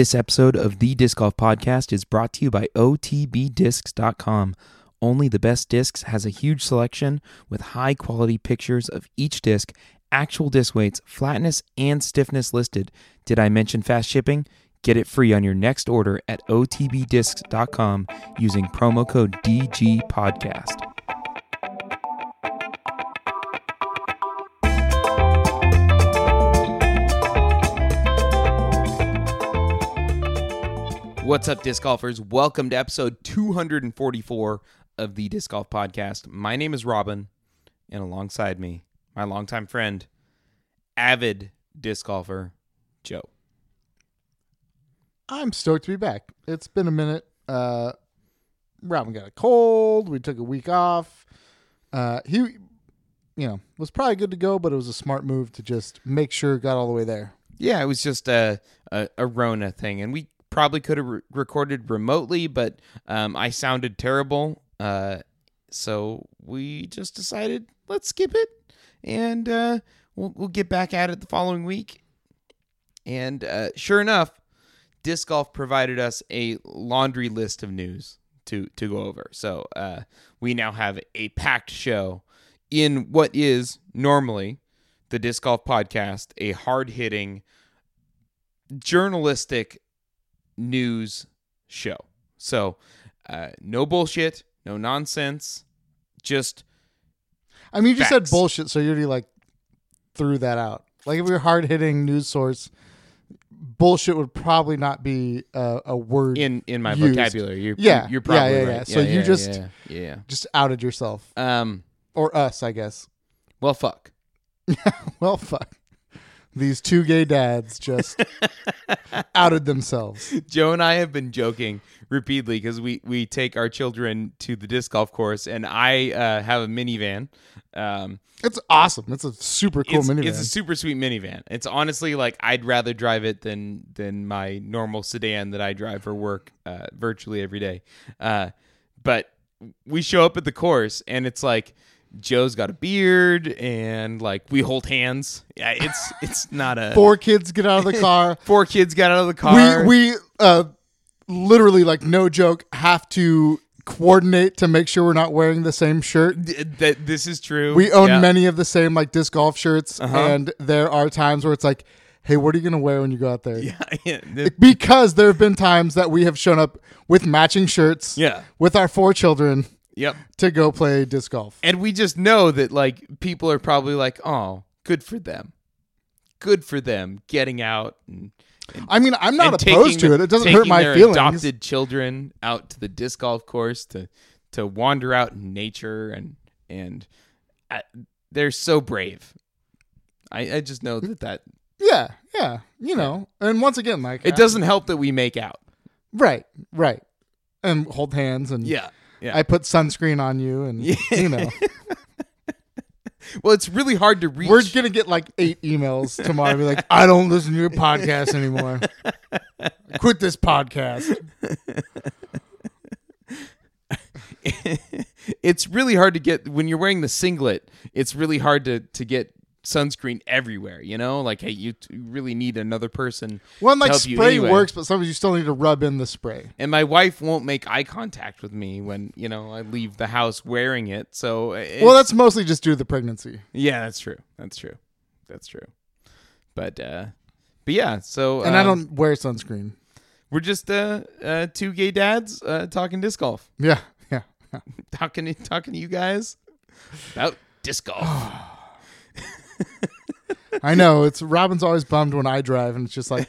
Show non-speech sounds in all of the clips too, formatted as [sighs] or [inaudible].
This episode of the Disc Golf Podcast is brought to you by OTBDiscs.com. Only the Best Discs has a huge selection with high quality pictures of each disc, actual disc weights, flatness, and stiffness listed. Did I mention fast shipping? Get it free on your next order at OTBDiscs.com using promo code DGPodcast. What's up, disc golfers? Welcome to episode 244 of the Disc Golf Podcast. My name is Robin, and alongside me, my longtime friend, avid disc golfer, Joe. I'm stoked to be back. It's been a minute. Uh, Robin got a cold. We took a week off. Uh, he, you know, was probably good to go, but it was a smart move to just make sure it got all the way there. Yeah, it was just a a, a Rona thing, and we probably could have re- recorded remotely, but um, I sounded terrible, uh, so we just decided let's skip it, and uh, we'll we'll get back at it the following week. And uh, sure enough, disc golf provided us a laundry list of news to to go over. So uh, we now have a packed show in what is normally the disc golf podcast, a hard hitting journalistic news show. So, uh, no bullshit, no nonsense, just I mean, you just said bullshit, so you already like threw that out. Like if we were hard hitting news source, bullshit would probably not be a, a word. in in my Used. vocabulary. You're, Yeah, you're yeah, probably yeah, right. yeah. So you just- yeah, yeah, just outed yourself. Um. or us, I guess. Well, fuck. [laughs] Well, fuck. These two gay dads just [laughs] outed themselves. Joe and I have been joking repeatedly because we we take our children to the disc golf course, and I uh, have a minivan. Um, It's awesome. It's a super cool it's, minivan. it's a super sweet minivan. It's honestly like I'd rather drive it than than my normal sedan that I drive for work uh, virtually every day. Uh, but we show up at the course and it's like Joe's got a beard and like we hold hands. Yeah, it's [laughs] it's not a Four kids get out of the car. [laughs] four kids got out of the car. we we uh literally like no joke have to coordinate to make sure we're not wearing the same shirt. D- that this is true. We own Yeah. many of the same like disc golf shirts, Uh-huh. and there are times where it's like, "Hey, what are you gonna wear when you go out there?" [laughs] Yeah, yeah, the- Because there have been times that we have shown up with matching shirts, yeah. with our four children Yep. to go play disc golf. And we just know that like people are probably like, "Oh, good for them. Good for them getting out and I mean, I'm not opposed taking to it. It doesn't hurt my their feelings. Adopted children out to the disc golf course to to wander out in nature and and I, they're so brave. I, I just know that that Yeah, yeah, you know. And once again, like it doesn't help that we make out. Right, right, and hold hands and Yeah, yeah. I put sunscreen on you, and you know, [laughs] well, it's really hard to reach. we're gonna get like eight emails tomorrow. Be like, I don't listen to your podcast anymore. Quit this podcast. [laughs] it's really hard to get when you're wearing the singlet. It's really hard to to get sunscreen everywhere. You know, like hey, you t- really need another person. Well, like spray anyway. works, but sometimes you still need to rub in the spray. And my wife won't make eye contact with me when you know I leave the house wearing it. So it's, Well, that's mostly just due to the pregnancy. yeah, that's true. That's true. That's true. But uh, but yeah. So And I um, don't wear sunscreen. We're just uh, uh two gay dads uh talking disc golf. Yeah, yeah. [laughs] talking talking to you guys about disc golf. [sighs] [laughs] I know. It's Robin's always bummed when I drive, and it's just like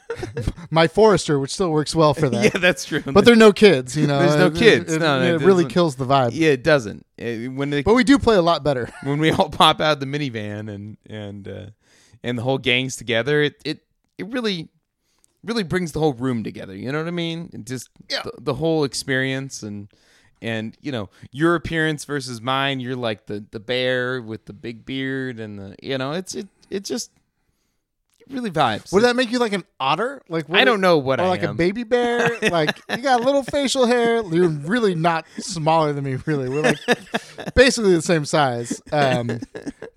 [laughs] my Forester, which still works well for that. yeah, that's true. But there are no kids, you know. There's no It- kids. It, No, no, it it really kills the vibe. yeah, it doesn't. Uh, when they But we do play a lot better. [laughs] when we all pop out the minivan and and uh, and the whole gang's together, it it it really really brings the whole room together. You know what I mean? It just Yeah. the, the whole experience and and you know your appearance versus mine. You're like the the bear with the big beard and the you know it's it it just it really vibes. Would that make you like an otter? Like what I don't know what or I like a baby bear? [laughs] like you got a little facial hair. You're really not smaller than me. Really, we're like basically the same size. Um,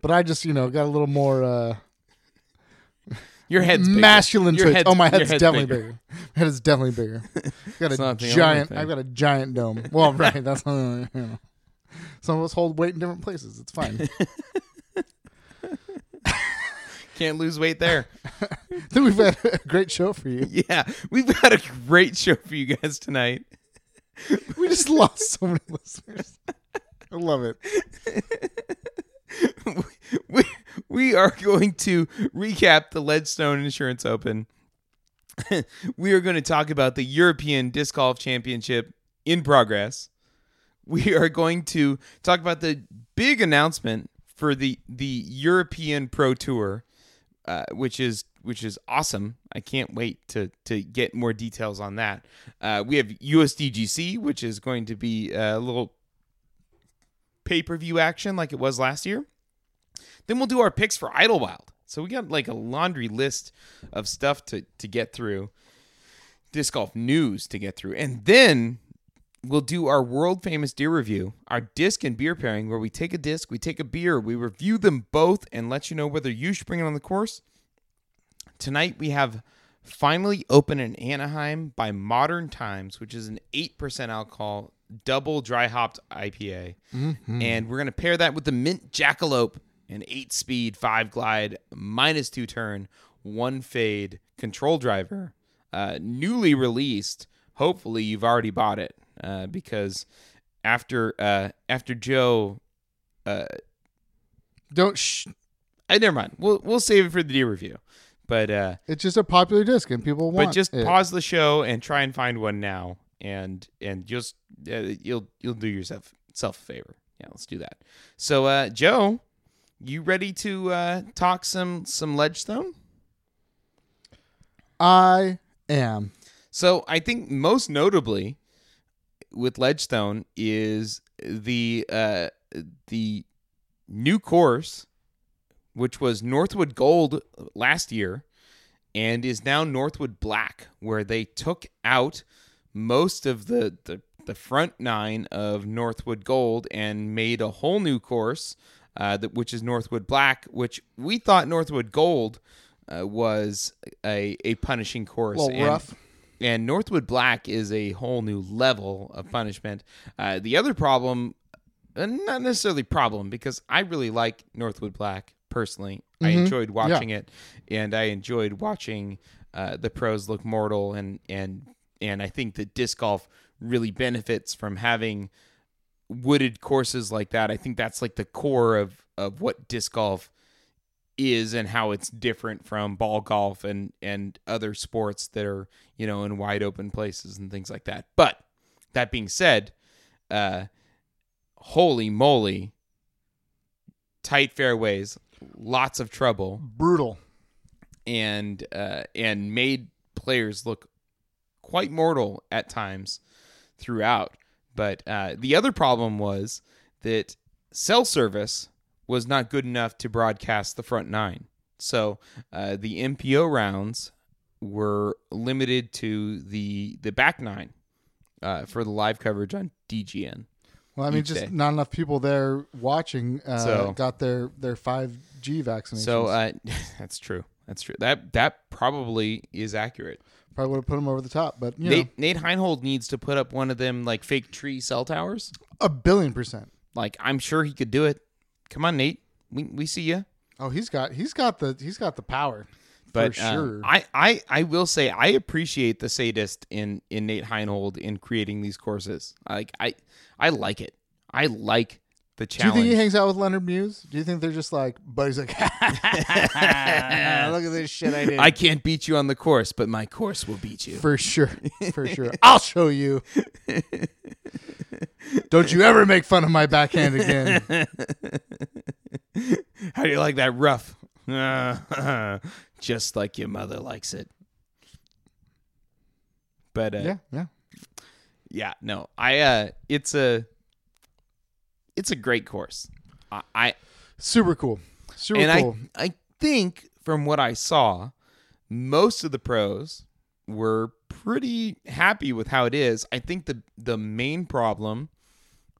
but I just you know got a little more. Uh, Your head's bigger. masculine Your traits. oh, my head's, head's definitely bigger. bigger. [laughs] My head is definitely bigger. I've [laughs] got a not the only giant. I've got a giant dome. Well, [laughs] right. That's you know. some of us hold weight in different places. It's fine. Can't lose weight there. I think we've had a great show for you. yeah, we've got a great show for you guys tonight. We just lost so many listeners. I love it. we, we are [laughs] going to recap the Ledgestone Insurance Open. [laughs] we are going to talk about the European Disc Golf Championship in progress. We are going to talk about the big announcement for the the European Pro Tour, uh, which is which is awesome. I can't wait to to get more details on that. Uh, we have USDGC, which is going to be a little pay per view action like it was last year. Then we'll do our picks for Idlewild. So we got like a laundry list of stuff to to get through, disc golf news to get through, and then we'll do our world famous deer review, our disc and beer pairing, where we take a disc, we take a beer, we review them both, and let you know whether you should bring it on the course. Tonight we have finally open in Anaheim by Modern Times, which is an eight percent alcohol double dry hopped IPA, mm-hmm. and we're gonna pair that with the Mint Jackalope, an eight speed five glide minus two turn one fade control driver, uh, newly released. Hopefully you've already bought it uh, because after uh, after Joe, Don't. Sh- I never mind. We'll we'll save it for the deer review, but. Uh, it's just a popular disc, and people want. but just it. pause the show and try and find one now and and just uh, you'll you'll do yourself self a favor yeah let's do that so uh joe you ready to uh talk some some ledgestone I am. so i think most notably with ledgestone is the uh the new course which was northwood gold last year and is now Northwood Black, where they took out most of the, the, the front nine of Northwood Gold and made a whole new course, uh, that, which is Northwood Black, which we thought Northwood Gold uh, was a, a punishing course. A little and, rough. And Northwood Black is a whole new level of punishment. Uh, the other problem, uh, not necessarily problem, because I really like Northwood Black personally. I enjoyed watching it, and I enjoyed watching uh, the pros look mortal, and and and I think that disc golf really benefits from having wooded courses like that. I think that's like the core of of what disc golf is and how it's different from ball golf and and other sports that are you know in wide open places and things like that. But that being said, uh, holy moly, tight fairways, lots of trouble, Brutal. and uh, and made players look quite mortal at times throughout. But uh, the other problem was that cell service was not good enough to broadcast the front nine. So uh, the MPO rounds were limited to the the back nine uh, for the live coverage on DGN. Well, I mean, just day. not enough people there watching uh, So- got their their five G vaccinations. So uh, [laughs] that's true. That's true. That that probably is accurate. Probably would have put them over the top, but you know, Nate Nate Heinold needs to put up one of them like fake tree cell towers. a billion percent. Like I'm sure he could do it. Come on, Nate. We we see you. Oh, he's got he's got the he's got the power But for uh, sure. I, I I will say I appreciate the sadist in in Nate Heinold in creating these courses. Like I I like it. I like the Do you think he hangs out with Leonard Muse? Do you think they're just like buddies? Like, [laughs] look at [laughs] this shit I did. I can't beat you on the course, but my course will beat you. for sure, for sure. [laughs] I'll show you. Don't you ever make fun of my backhand again. How do you like that rough? Just like your mother likes it. But uh, Yeah, yeah. yeah, no, I uh, it's a it's a great course. I, I Super cool. Super and cool. I I think from what I saw, most of the pros were pretty happy with how it is. I think the the main problem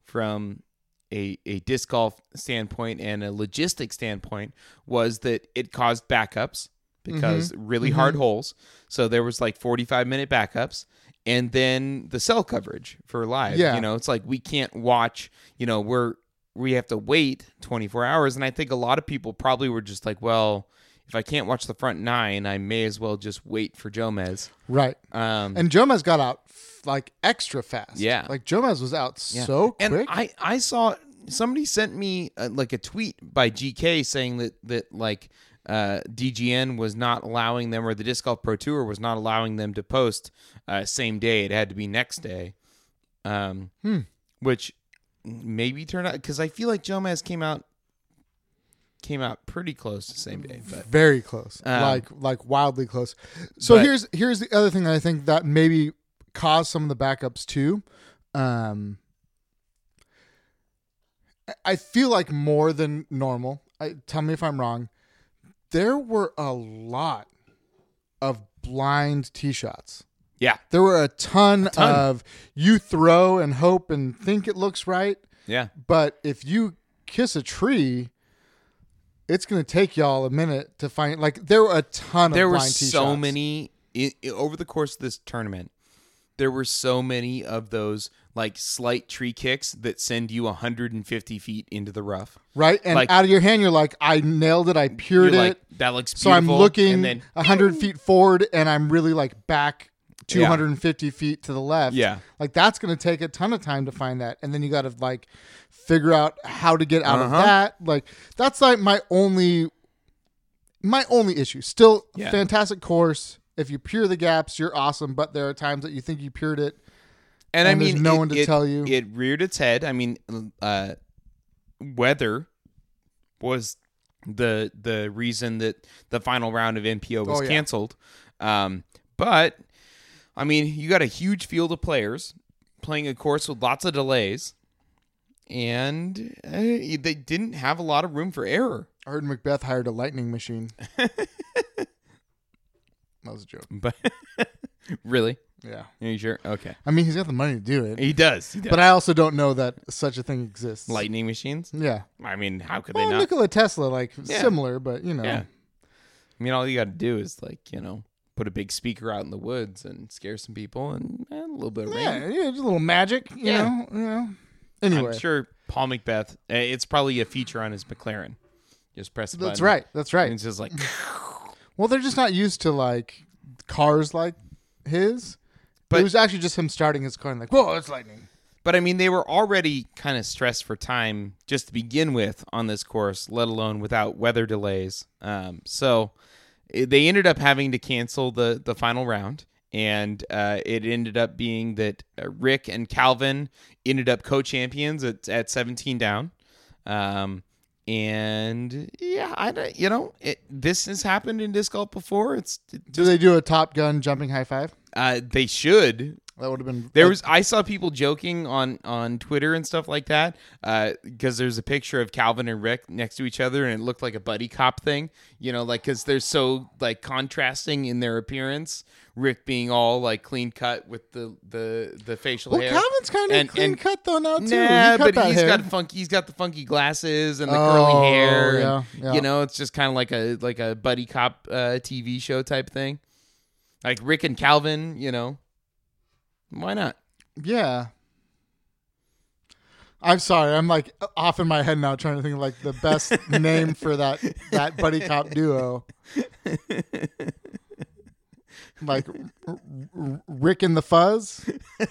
from a a disc golf standpoint and a logistic standpoint was that it caused backups because mm-hmm. really mm-hmm. hard holes. So there was like 45 minute backups and then the cell coverage for live. Yeah. You know, it's like we can't watch, you know, we're we have to wait 24 hours and I think a lot of people probably were just like, well, if I can't watch the front 9, I may as well just wait for Jomez. Right. Um And Jomez got out f- like extra fast. Yeah. Like Jomez was out Yeah. so and quick. I I saw somebody sent me uh, like a tweet by GK saying that that like uh, DGN was not allowing them or the Disc Golf Pro Tour was not allowing them to post uh, same day. It had to be next day. Um, Hmm. which maybe turned out because I feel like Jomez came out came out pretty close the same day, but very close. Um, like like wildly close. So but- here's here's the other thing that I think that maybe caused some of the backups too. Um I- I feel like more than normal. I tell me if I'm wrong. There were a lot of blind tee shots. yeah, There were a ton, ton. of you throw and hope and think it looks right, yeah, but if you kiss a tree, it's going to take y'all a minute to find. Like there were a ton of there were blind tee so shots. many i i- over the course of this tournament there were so many of those like slight tree kicks that send you 150 feet into the rough right? And like- out of your hand, you're like, I nailed it, I pured it. like that looks beautiful. so I'm looking and then hundred feet forward, and I'm really like back. Yeah. 250 feet to the left. Yeah. Like that's going to take a ton of time to find that. And then you got to like figure out how to get out of Uh-huh. that. Like that's like my only my only issue. Still Yeah. fantastic course. If you pure the gaps, you're awesome, but there are times that you think you pured it. and, I and there's mean no it- one to it- tell you. it reared its head i mean uh weather was the the reason that the final round of mpo was Oh, yeah. canceled um but i mean you got a huge field of players playing a course with lots of delays and uh, they didn't have a lot of room for error I heard McBeth hired a lightning machine. [laughs] that was a joke. but [laughs] really Yeah. are you sure okay I mean, he's got the money to do it. he does, he does. But I also don't know that such a thing exists. lightning machines Yeah. i mean how could Well, they not Nikola Tesla, like Yeah. similar, but you know. Yeah. I mean, all you got to do is like you know put a big speaker out in the woods and scare some people and eh, a little bit of rain. Yeah, yeah, just a little magic, you Yeah. know. You know. Anyway, I'm sure Paul McBeth. eh, It's probably a feature on his McLaren. Just press the button. that's right. That's And right. it's just like [laughs] Well, they're just not used to like cars like his. But- it was actually just him starting his car and like, whoa, it's lightning. But I mean, they were already kind of stressed for time just to begin with on this course, let alone without weather delays. Um, so they ended up having to cancel the the final round, and uh, it ended up being that uh, Rick and Calvin ended up co-champions at at 17 down. Um, and yeah, I you know it, this has happened in disc golf before. It's it Do they do a Top Gun jumping high five? uh, they should That would have been there was I saw people joking on on Twitter and stuff like that because there's a picture of Calvin and Rick next to each other and it looked like a buddy cop thing, you know, like because they're so like contrasting in their appearance. Rick being all like clean cut with the the the facial Well, hair. Calvin's kind of clean and- cut though now too. Nah, he but he's hair. got funky. He's got the funky glasses and the Oh, curly hair. and, yeah, yeah. You know, it's just kind of like a like a buddy cop uh, TV show type thing, like Rick and Calvin. You know, why not? Yeah. I'm sorry. I'm like off in my head now, trying to think of like the best [laughs] name for that that buddy cop duo. Like R- R- Rick and the Fuzz. [laughs]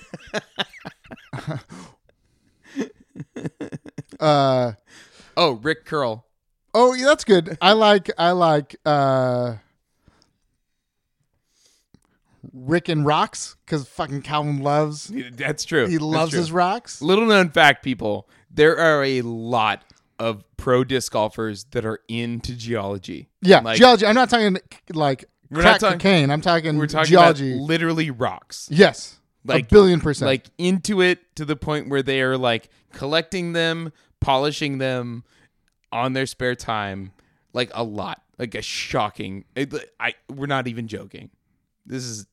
uh Oh, Rick Curl. oh, yeah, that's good. I like I like uh Rick and Rocks because fucking Calvin loves That's true. he loves true. his rocks. Little known fact, people, there are a lot of pro disc golfers that are into geology. Yeah, Like- geology. I'm not talking like We're crack not talking- cocaine. I'm talking, We're talking geology. literally rocks. yes, Like- a billion percent. Like into it to the point where they are like collecting them, polishing them on their spare time, like a lot. Like a shocking. it- I we're not even joking. This is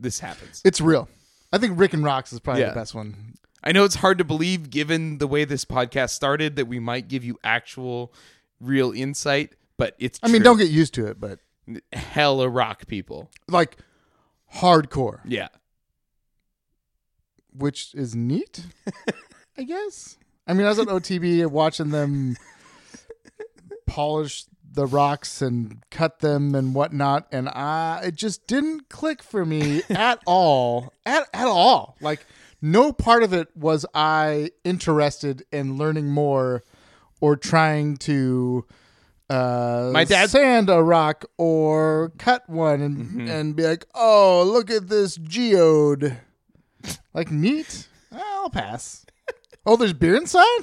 this happens. it's real. I think Rick and Rocks is probably Yeah. the best one. I know it's hard to believe given the way this podcast started that we might give you actual real insight, but it's I mean, don't get used to it, but hella rock people. like hardcore, Yeah. which is neat. [laughs] I guess. I mean, I was at OTB watching them polish the rocks and cut them and whatnot, and I it just didn't click for me [laughs] at all. At at all. Like no part of it was I interested in learning more or trying to uh My dad- sand a rock or cut one and and be like, "Oh, look at this geode." Like neat. I'll pass. [laughs] Oh, there's beer inside?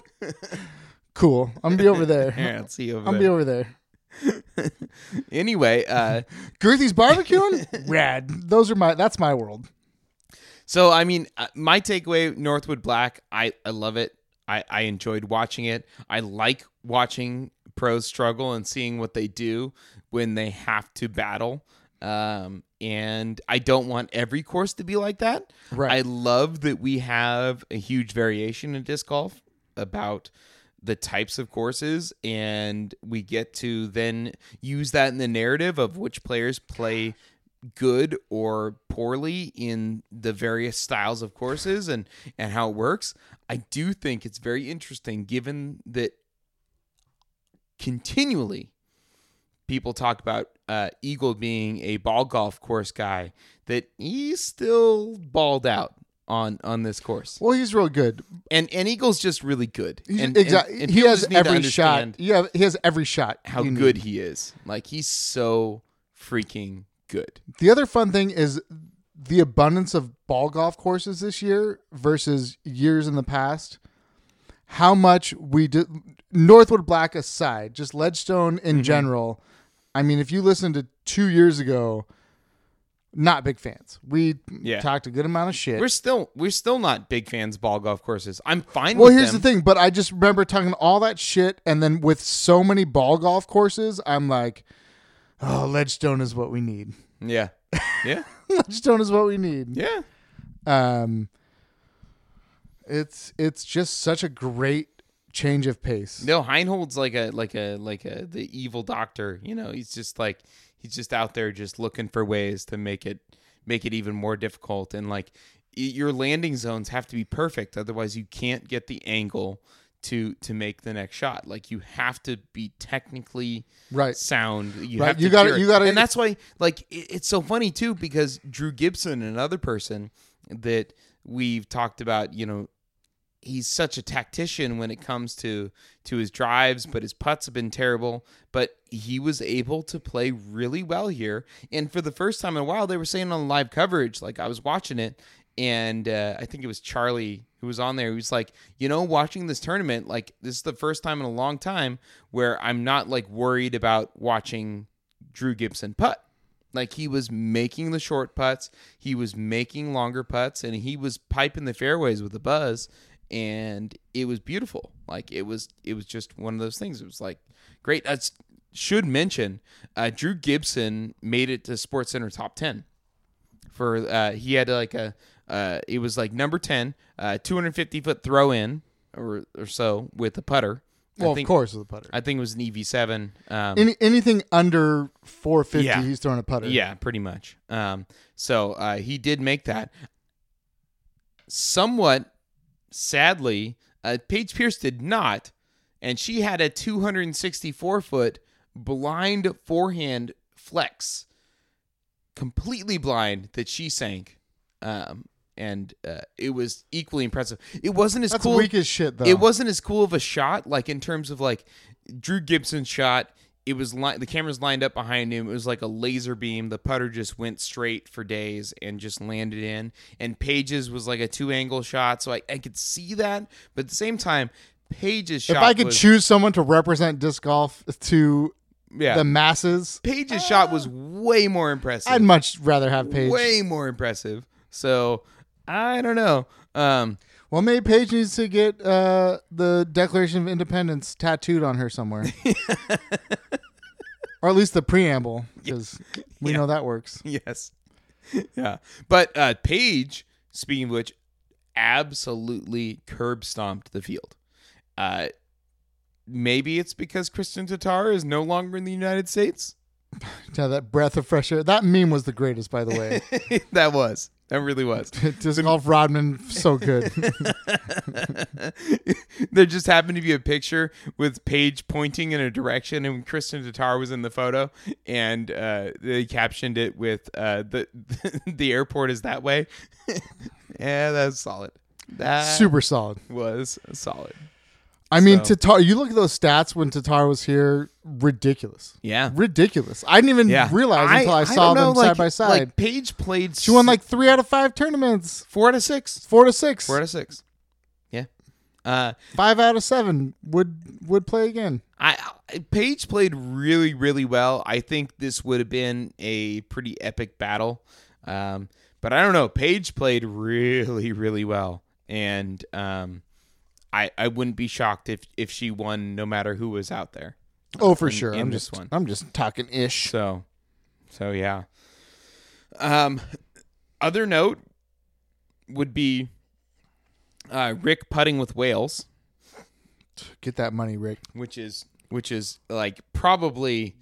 Cool. I'm gonna be over there. Yeah, let's see over I'm gonna be over there. [laughs] Anyway, uh, Girthy's barbecuing? [laughs] Rad. Those are my that's my world. so I mean, uh, my takeaway: Northwood Black. I I love it. I I enjoyed watching it. I like watching pros struggle and seeing what they do when they have to battle. Um, and I don't want every course to be like that. Right. I love that we have a huge variation in disc golf about the types of courses and we get to then use that in the narrative of which players play good or poorly in the various styles of courses and and how it works. I do think it's very interesting given that continually people talk about uh, eagle being a ball golf course guy that he's still balled out on on this course Well, he's real good. and and eagle's just really good He's, and exactly. and, and he has just need to every shot. Yeah, he has every shot. how need. good he is like he's so freaking good The other fun thing is the abundance of ball golf courses this year versus years in the past. How much we did Northwood Black aside, just Ledgestone Mm-hmm. in general. I mean, if you listen to two years ago, not big fans. We Yeah. talked a good amount of shit. we're still we're still not big fans of ball golf courses i'm fine well, here's them. the thing, but I just remember talking all that shit, and then with so many ball golf courses, I'm like, oh, Ledgestone is what we need. yeah [laughs] yeah Ledgestone is what we need. yeah Um, it's it's just such a great change of pace. No, Heinold's like a like a like a the evil doctor. You know, he's just like he's just out there just looking for ways to make it make it even more difficult. And like your landing zones have to be perfect, otherwise you can't get the angle to to make the next shot. Like you have to be technically Right. sound. You Right, have you it. you gotta- and that's why like it, it's so funny too because Drew Gibson, another person that we've talked about, you know, he's such a tactician when it comes to to his drives, but his putts have been terrible. But he was able to play really well here, and for the first time in a while, they were saying on live coverage, like I was watching it, and uh, I think it was Charlie who was on there. He was like, you know, watching this tournament, like this is the first time in a long time where I'm not like worried about watching Drew Gibson putt. Like he was making the short putts, he was making longer putts, and he was piping the fairways with a buzz, and it was beautiful. Like it was, it was just one of those things. It was like great. I should mention, uh, Drew Gibson made it to Sports Center top ten. For uh, he had like a, uh, it was like number ten, uh, 250 foot throw in or or so with the putter. Well, I think, of course, with a putter. I think it was an EV7. Um, Any anything under 450, Yeah. he's throwing a putter. Yeah, pretty much. Um, so uh, he did make that. Somewhat sadly, uh, Paige Pierce did not, and she had a 264 foot blind forehand flex, completely blind that she sank. Um, and uh, it was equally impressive. It wasn't as that's cool. weak as shit though. It wasn't as cool of a shot, like in terms of like Drew Gibson's shot. It was li- the cameras lined up behind him. It was like a laser beam. The putter just went straight for days and just landed in. And Paige's was like a two angle shot, so I, I could see that. But at the same time, Paige's shot. If I could was, choose someone to represent disc golf to yeah, the masses, Paige's shot was way more impressive. I'd much rather have Paige. way more impressive. So I don't know. Um, Well, maybe Paige needs to get uh, the Declaration of Independence tattooed on her somewhere, [laughs] or at least the preamble, [laughs] because we know that works. yes. [laughs] Yeah. But uh Paige, speaking of which, absolutely curb stomped the field. Uh maybe it's because Kristin Tattar is no longer in the United States. to that breath of fresh air. That meme was the greatest, by the way. that was. That really was. [laughs] Disc golf Rodman, so good. [laughs] there just happened to be a picture with Paige pointing in a direction, and Kristin Tattar was in the photo, and uh, they captioned it with uh, the [laughs] the airport is that way. yeah, that's solid. That Super solid. was solid. I mean, So- Tattar. You look at those stats when Tattar was here. Ridiculous. Yeah. Ridiculous. I didn't even Yeah. realize until I, saw don't know, them like- side by side. Like Paige played. she won like three out of five tournaments. four out of six. Four to six. Four out of six. Yeah. Uh, Five out of seven would would play again. I I- Paige played really really well. I think this would have been a pretty epic battle. Um, but I don't know. Paige played really really well, and um, I I wouldn't be shocked if if she won no matter who was out there. Oh, for in- sure. in I'm just one. I'm just talking ish. So, so yeah. Um, other note would be uh, Rick putting with Whales. Get that money, Rick. which is which is like probably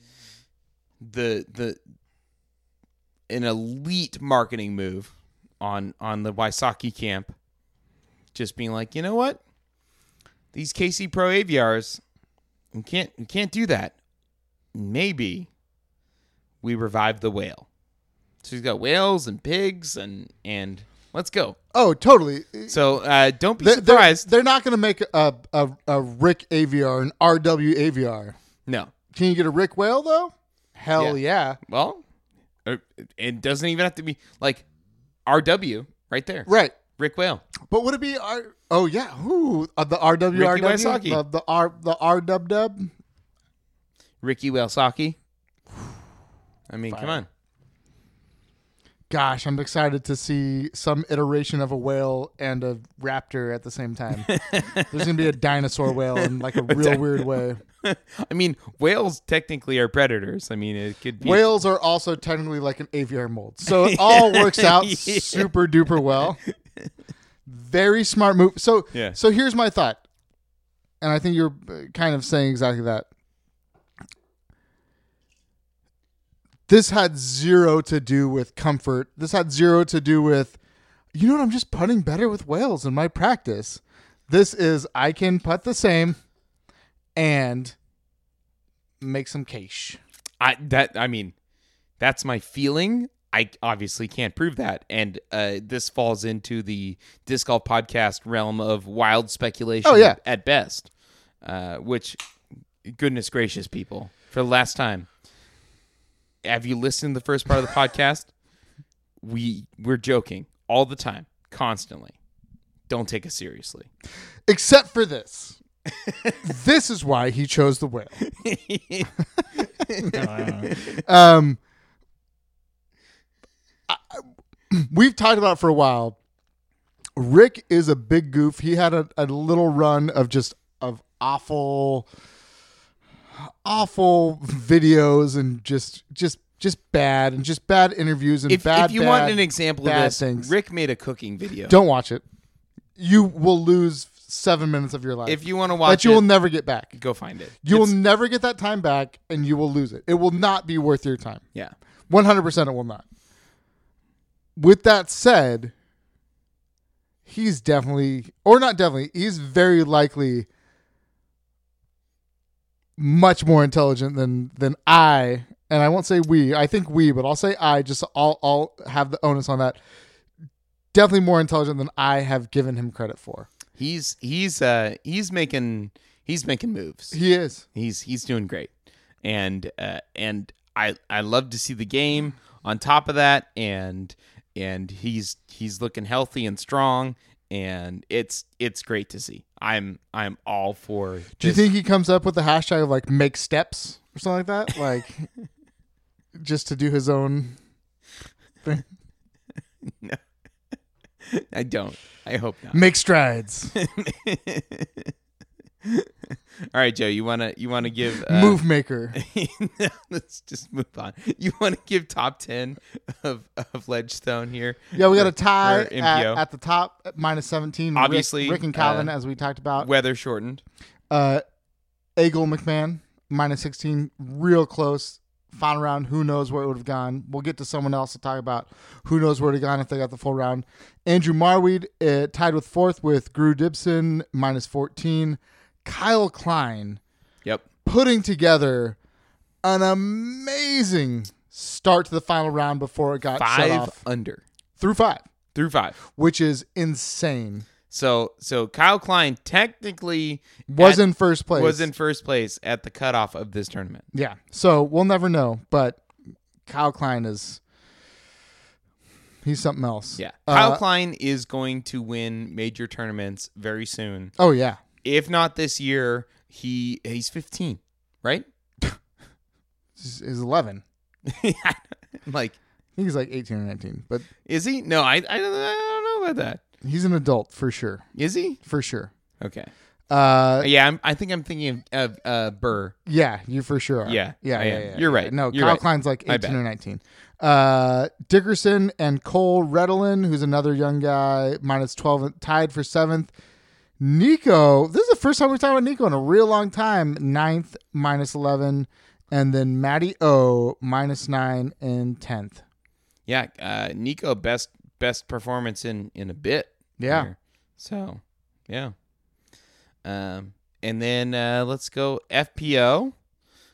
the the an elite marketing move on on the Wysocki camp. Just being like, you know what? These KC Pro Aviars, we can't we can't do that. Maybe we revive the whale. So he's got whales and pigs and and let's go. Oh, totally. So uh, don't be They're, they're, surprised. they're not going to make a, a a Rick Aviar an RW Aviar. no, Can you get a Rick Whale though? Hell yeah. Well, uh, it doesn't even have to be like RW right there. Right. Rick Whale. But would it be R? Oh yeah. who uh, the RW Ricky the, the R the R dub dub. Ricky Wysocki. I mean, come on. Gosh, I'm excited to see some iteration of a whale and a raptor at the same time. [laughs] There's gonna be a dinosaur whale in like a [laughs] real weird way. [laughs] I mean, whales technically are predators. I mean, it could be. Whales are also technically like an Aviar mold, so it all works out Yeah. super duper well. Very smart move. So, Yeah. so here's my thought, and I think you're uh, kind of saying exactly that. This had zero to do with comfort. This had zero to do with, you know what? I'm just putting better with whales in my practice. This is I can putt the same, and make some cash. I that I mean, that's my feeling. I obviously can't prove that, and uh, this falls into the disc golf podcast realm of wild speculation. Oh, yeah. at best. Uh, which, goodness gracious, people! For the last time, have you listened to the first part of the [laughs] podcast? We we're joking all the time, constantly. Don't take us seriously. Except for this. this is why he chose the whale. [laughs] [laughs] Um, I- [clears throat] we've talked about it for a while. Rick is a big goof. He had a, a little run of just of awful, awful videos and just just just bad and just bad interviews and if, bad. if you want an example of bad this, things. Rick made a cooking video. don't watch it. You will lose seven minutes of your life. if you want to watch that you it, will never get back. go find it. You will never get that time back, and you will lose it. It will not be worth your time. yeah. One hundred percent, it will not. With that said, he's definitely, or not definitely, he's very likely much more intelligent than than I. And I won't say we. I think we, but I'll say I. Just I'll I'll have the onus on that. Definitely more intelligent than I have given him credit for. He's he's uh he's making he's making moves. He is. He's he's doing great, and uh, and I I love to see the game on top of that, and and he's he's looking healthy and strong, and it's it's great to see. I'm I'm all for. Do you this. think he comes up with the hashtag of like make steps or something like that? Like [laughs] just to do his own thing? [laughs] No, I don't. I hope not. Make strides. [laughs] All right, Joe. You wanna you wanna give uh, Move maker. [laughs] Let's just move on. You want to give top ten of of Ledgestone here? Yeah, we got a tie at, at the top, at minus 17. Rick- Obviously, Rick, and Calvin, uh, as we talked about. Weather shortened. Uh, Eagle McMahon, minus 16. Real close. final round. Who knows where it would have gone? We'll get to someone else to talk about who knows where it would have gone if they got the full round. Andrew Marwede uh, tied with fourth with Gru Dibson minus 14. Kyle Klein Yep. putting together an amazing start to the final round before it got shut off under through five, through five. which is insane. So so Kyle Klein technically Was at- in first place. was in first place at the cutoff of this tournament. Yeah. So we'll never know, but Kyle Klein is he's something else. Yeah. Kyle Uh, Klein is going to win major tournaments very soon. Oh yeah. If not this year, he he's 15, right? [laughs] He's, he's 11. [laughs] like he's like 18 or 19, but is he? No, I I don't, I don't know about that. he's an adult for sure. Is he? For sure. Okay. Uh Yeah, I'm, I think I'm thinking of, of uh, Buhr. yeah, you for sure are. Yeah, Yeah, yeah, yeah, You're right. No, You're Kyle right. Klein's like 18 or 19. Uh Dickerson and Cole Redalen, who's another young guy, minus 12 tied for 7th. Nico, this is the first time we're talking about Nico in a real long time. Ninth, minus 11. And then Matty O, minus 9 and 10th. Yeah, uh, Nico best best performance in in a bit. Yeah. here. So, yeah. Um, and then uh, let's go FPO,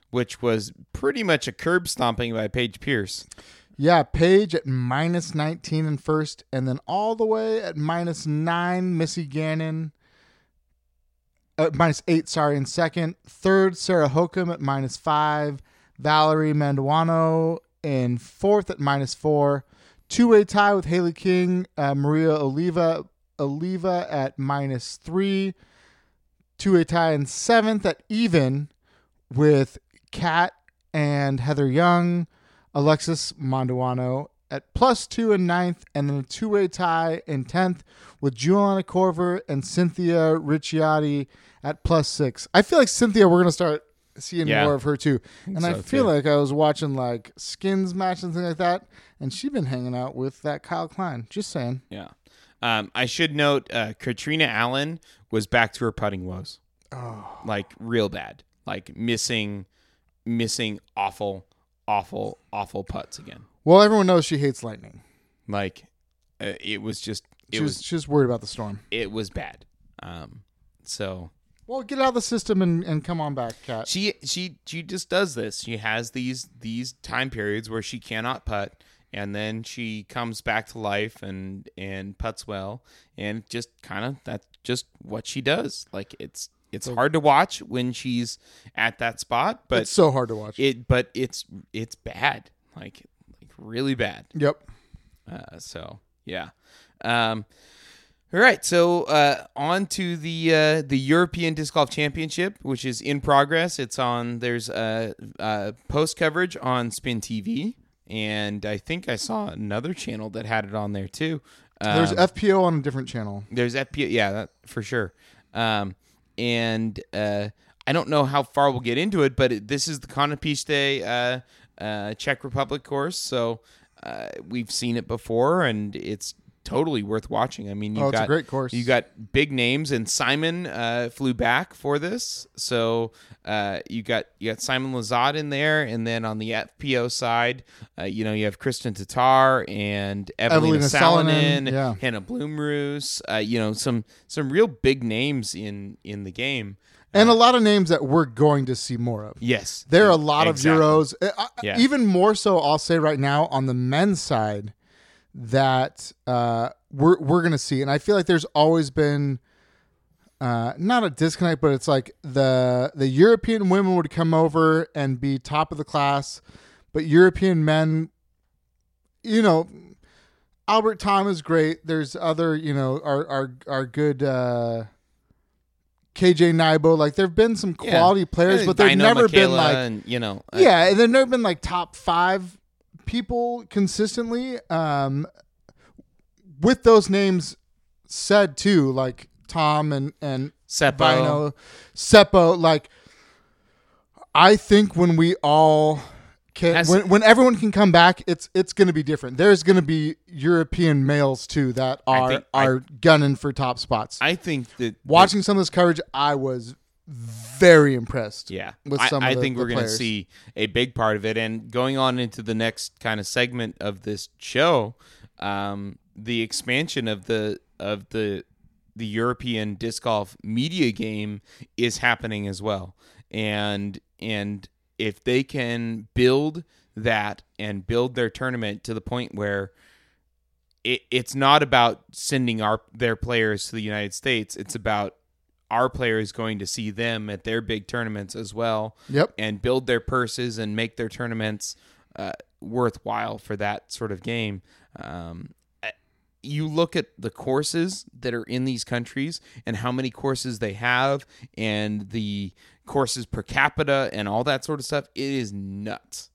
which was pretty much a curb stomping by Paige Pierce. Yeah, Paige at minus 19 in first, and then all the way at minus 9, Missy Gannon. Uh, minus 8, sorry, in second. Third, Sarah Hokom at minus 5. Valerie Mandujano in fourth at minus 4. Two way tie with Haley King. Uh, Maria Oliva, Oliva at minus 3. Two way tie in seventh at even with Kat and Heather Young. Alexis Mandujano at plus two in ninth, and then a two way tie in 10th with Juliana Korver and Cynthia Ricciardi at plus six. I feel like Cynthia, we're going to start seeing Yeah. more of her too. And I so, feel too. like I was watching like skins match and things like that, and she's been hanging out with that Kyle Klein. Just saying. Yeah. Um, I should note uh, Catrina Allen was back to her putting woes. Oh. Like real bad. Like missing, missing awful, awful, awful putts again. Well, everyone knows she hates lightning. Like uh, it was just it She's, was she's worried about the storm. it was bad. Um, so Well, get out of the system and, and come on back, Kat. she she she just does this. She has these these time periods where she cannot putt, and then she comes back to life and and puts well, and just kind of that's just what she does. Like it's it's hard to watch when she's at that spot, but it's so hard to watch. it but it's it's bad, like really bad. yep. Uh, so yeah. Um, all right, so uh, on to the uh, the European Disc Golf Championship, which is in progress. It's on. There's a, uh, post coverage on Spin TV, and I think I saw another channel that had it on there too. Um, There's FPO on a different channel. there's FP, yeah, that, for sure. Um, and uh, I don't know how far we'll get into it, but it, this is the Konopiste uh, Czech Republic course, so uh, we've seen it before, and it's totally worth watching. I mean, you Oh, got great course. You got big names, and Simon uh, flew back for this, so uh, you got you got Simon Lizotte in there, and then on the FPO side, uh, you know you have Kristin Tattar and Evelina, Evelina Salonen, Salonen, yeah. Hannah Blomroos, uh, you know some some real big names in in the game. And a lot of names that we're going to see more of. Yes, There are a lot Exactly. of Euros. Uh, uh, Yeah. Even more so, I'll say right now on the men's side that uh, we're we're gonna see, and I feel like there's always been uh, not a disconnect, but it's like the the European women would come over and be top of the class, but European men, you know. Albert Tamm is great. There's other, you know, our our our good uh, KJ Nybo. Like there've been some Yeah. quality players, Uh, but they've never been like and, you know uh, yeah, and they've never been like top five people consistently. Um, with those names said too, like Tamm and and Seppo. Vino, Seppo, like I think when we all can, Has- when when everyone can come back, it's it's going to be different. There's going to be European males too that are think- I- are gunning for top spots. I think that Watching some of this coverage, I was very impressed. Yeah, with I- some I, of the- think we're going to see a big part of it. And going on into the next kind of segment of this show, um, the expansion of the of the the European disc golf media game is happening as well. And and if they can build that and build their tournament to the point where it, it's not about sending our their players to the United States. It's about our players going to see them at their big tournaments as well Yep. and build their purses and make their tournaments uh, worthwhile for that sort of game. Um, you look at the courses that are in these countries and how many courses they have and the courses per capita and all that sort of stuff. It is nuts.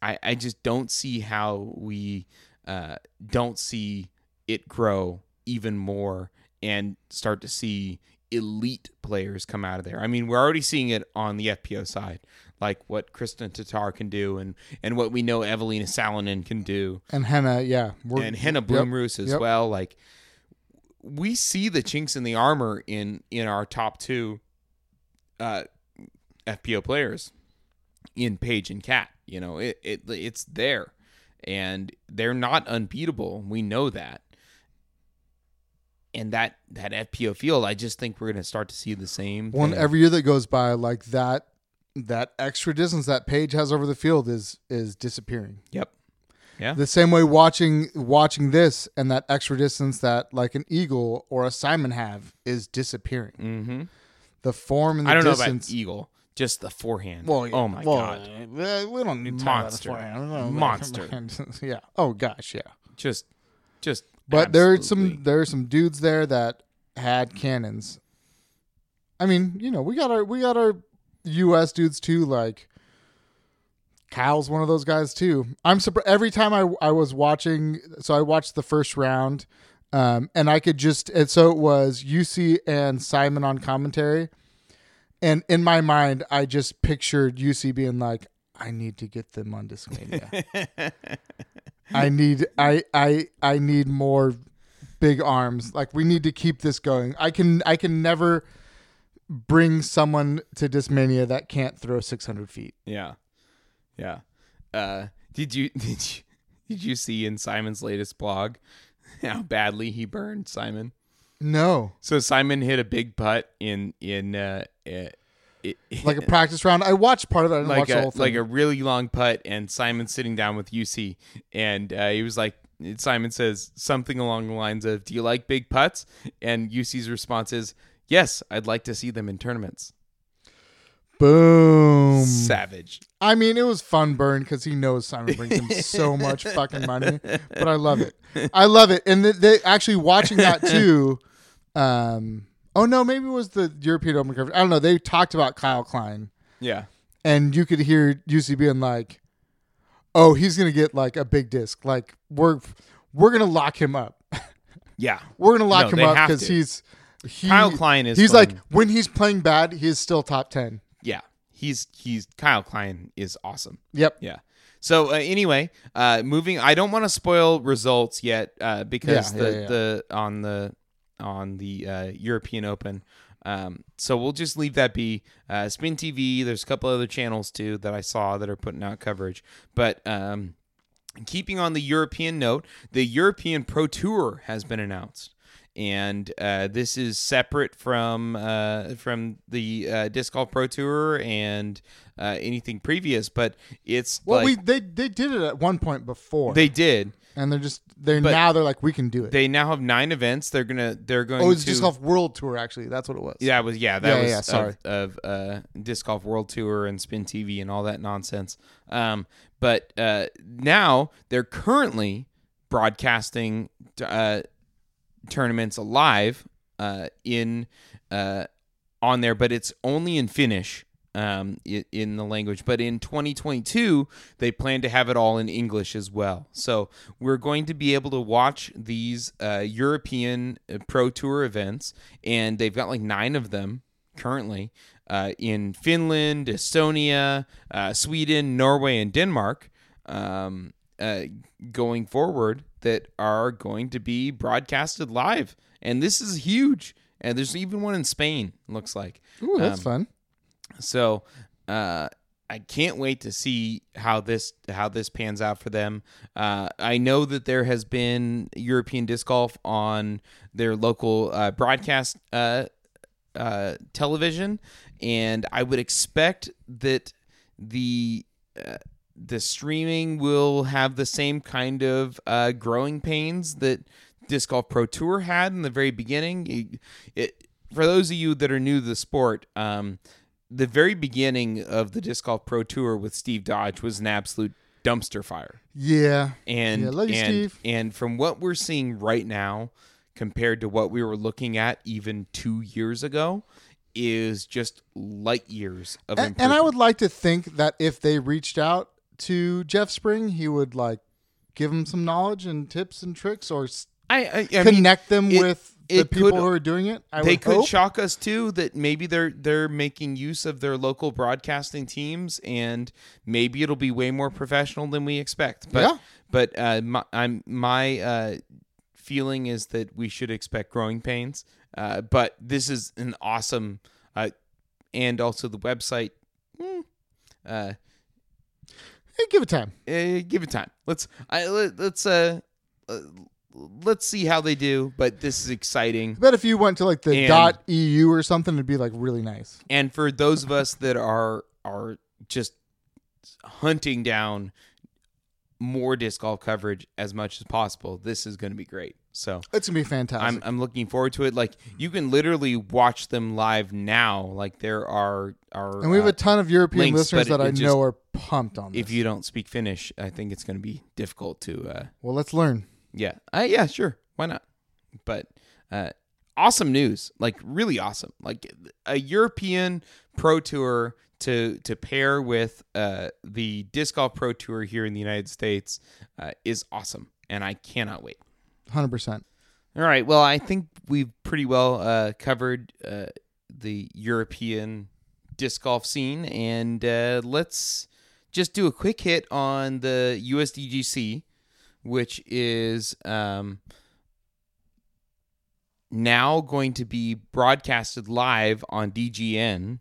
I, I just don't see how we uh, don't see it grow even more and start to see elite players come out of there. I mean, we're already seeing it on the FPO side, like what Kristin Tattar can do and, and what we know Evelina Salonen can do And Henna, yeah. and Henna yep, Blomroos as yep. well. Like we see the chinks in the armor in in our top two uh, FPO players in Paige and Cat. You know, it, it it's there, and they're not unbeatable. We know that. And that that FPO field, I just think we're going to start to see the same. One thing. every year that goes by, like that, that extra distance that Paige has over the field is is disappearing. Yep. Yeah. The same way watching watching this and that extra distance that like an Eagle or a Simon have is disappearing. Mm-hmm. The form and the I don't distance. know about Eagle, just the forehand. Well, yeah, oh my well, god, uh, we don't need to Monster. talk about the forehand. Monster. [laughs] yeah. Oh gosh, yeah. just just. But there's some absolutely- there are some dudes there that had cannons. I mean, you know, we got our we got our U.S. dudes too. Like Kyle's one of those guys too. I'm surprised every time I I was watching. So I watched the first round, um, and I could just and so it was Jussi and Simon on commentary, and in my mind I just pictured Jussi being like, I need to get them on Discmania. [laughs] I need I I I need more big arms. Like we need to keep this going. I can I can never bring someone to Discmania that can't throw 600 feet. Yeah, yeah. Uh, did you [laughs] did you did you see in Simon's latest blog [laughs] how badly he burned Simon? No, So Simon hit a big putt in in uh, uh it, [laughs] like a practice round. I watched part of it. I didn't like watch the a whole thing. like a really long putt, and Simon sitting down with Jussi, and uh, he was like, Simon says something along the lines of, "Do you like big putts?" And Jussi's response is, "Yes, I'd like to see them in tournaments." Boom. Savage. I mean, it was fun burn because he knows Simon brings him so [laughs] much fucking money, but I love it. I love it, and they, they actually watching that [laughs] too. Um, oh no, maybe it was the European Open coverage. I don't know. They talked about Kyle Klein, Yeah. and you could hear Jussi being like, "Oh, he's gonna get like a big disc. Like we're we're gonna lock him up. [laughs] Yeah. We're gonna lock No, him they up have because to. he's he, Kyle Klein is He's like when he's playing bad, he is still top ten. He's he's Kyle Klein is awesome. Yep. Yeah. So uh, anyway, uh, moving. I don't want to spoil results yet uh, because Yeah, the yeah, yeah. the on the on the uh, European Open. Um, so we'll just leave that be. Uh, Spin TV. There's a couple other channels too that I saw that are putting out coverage. But um, keeping on the European note, the European Pro Tour has been announced. And uh, this is separate from uh, from the uh, disc golf pro tour and uh, anything previous, but it's Well, like, we they they did it at one point before. they did. and they're just they're now they're like we can do it. They now have nine events. They're gonna they're going oh, it's to disc golf world tour actually. That's what it was. Yeah, it was yeah, that Yeah, was yeah, sorry. of, of uh, disc golf world tour and spin TV and all that nonsense. Um, but uh, now they're currently broadcasting uh, tournaments alive uh, in uh, on there, but it's only in Finnish um, in the language. But in 2022, they plan to have it all in English as well. So we're going to be able to watch these uh, European uh, Pro Tour events, and they've got like nine of them currently uh, in Finland, Estonia, uh, Sweden, Norway, and Denmark. Um, uh, going forward, that are going to be broadcasted live, and this is huge. and there's even one in Spain. Looks like. Ooh, that's Um, fun. So uh, I can't wait to see how this how this pans out for them. Uh, I know that there has been European disc golf on their local uh, broadcast uh, uh, television, and I would expect that the uh, the streaming will have the same kind of uh, growing pains that Disc Golf Pro Tour had in the very beginning. It, it, for those of you that are new to the sport, um, the very beginning of the Disc Golf Pro Tour with Steve Dodge was an absolute dumpster fire. Yeah. And Yeah, love you, and, Steve. and from what we're seeing right now, compared to what we were looking at even two years ago, is just light years of And, improvement. and I would like to think that if they reached out to Jeff Spring, he would like give him some knowledge and tips and tricks, or I, I, I mean, connect them it- with the people could- who are doing it. I they would could hope. shock us too that maybe they're they're making use of their local broadcasting teams and maybe it'll be way more professional than we expect but Yeah. but uh, my I'm, my uh, feeling is that we should expect growing pains uh, but this is an awesome uh, and also the website hmm, uh, Hey, give it time. eh, give it time let's I, let, let's uh, uh let's see how they do but this is exciting I bet if you went to like the And- dot EU or something, it'd be like really nice. and for those of us that are are just hunting down more disc golf coverage as much as possible this is going to be great so It's gonna be fantastic. I'm, I'm looking forward to it. Like you can literally watch them live now. Like there are are and we have uh, a ton of European links, listeners that it I just- know are pumped on this. if you don't speak finnish i think it's going to be difficult to uh well, let's learn. yeah. Uh, yeah sure. Why not? But uh awesome news. Like really awesome. Like a european pro tour to to pair with uh the disc golf pro tour here in the united states uh, is awesome. And i cannot wait Hundred percent. all right well i think we've pretty well uh covered uh the european disc golf scene and uh let's just do a quick hit on the usdgc which is um now going to be broadcasted live on DGN.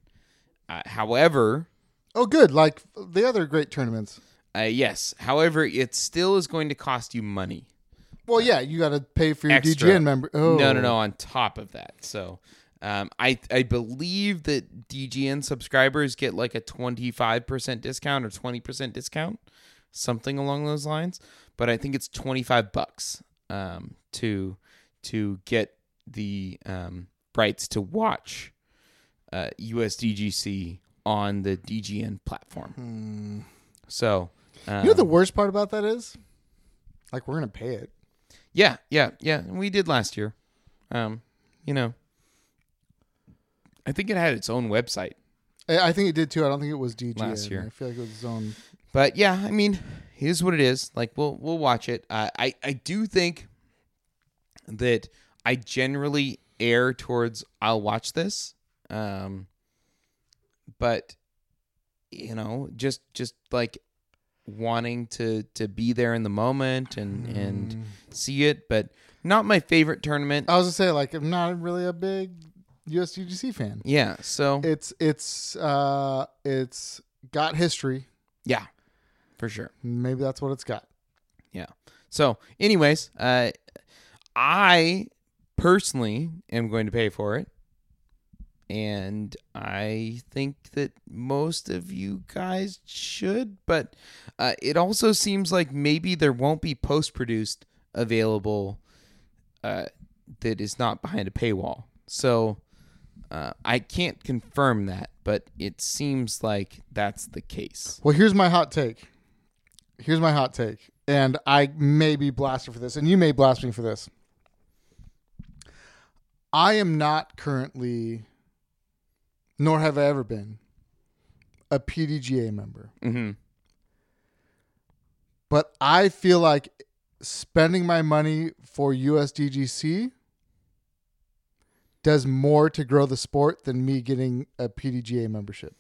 Uh, however, Oh, good. Like the other great tournaments. uh, yes, however, it still is going to cost you money. Well, yeah, you got to pay for your Extra. DGN member. Oh, No, no, no. On top of that, so um, I I believe that DGN subscribers get like a twenty five percent discount or twenty percent discount, something along those lines. But I think it's twenty five bucks um, to to get the um, rights to watch uh, USDGC on the DGN platform. So. Um, Hmm. You know the worst part about that is, like, we're gonna pay it. Yeah, yeah, yeah. We did last year. Um, you know, I think it had its own website. I I think it did too. I don't think it was DGN. Last year. I feel like it was its own. But yeah, I mean, here's what it is. Like we'll we'll watch it. Uh, I I do think that I generally err towards I'll watch this. Um, but you know, just just like wanting to to be there in the moment and and see it, but not my favorite tournament. I was gonna say like I'm not really a big USDGC fan. Yeah, so It's it's uh it's got history. yeah, for sure. Maybe that's what it's got. Yeah. So, anyways, uh, I personally am going to pay for it, and I think that most of you guys should. But uh, it also seems like maybe there won't be post-produced available uh, that is not behind a paywall. So. Uh, I can't confirm that, but it seems like that's the case. Well, here's my hot take. Here's my hot take, and I may be blasted for this, and you may blast me for this. I am not currently, nor have I ever been, a PDGA member. hmm but I feel like spending my money for USDGC does more to grow the sport than me getting a PDGA membership.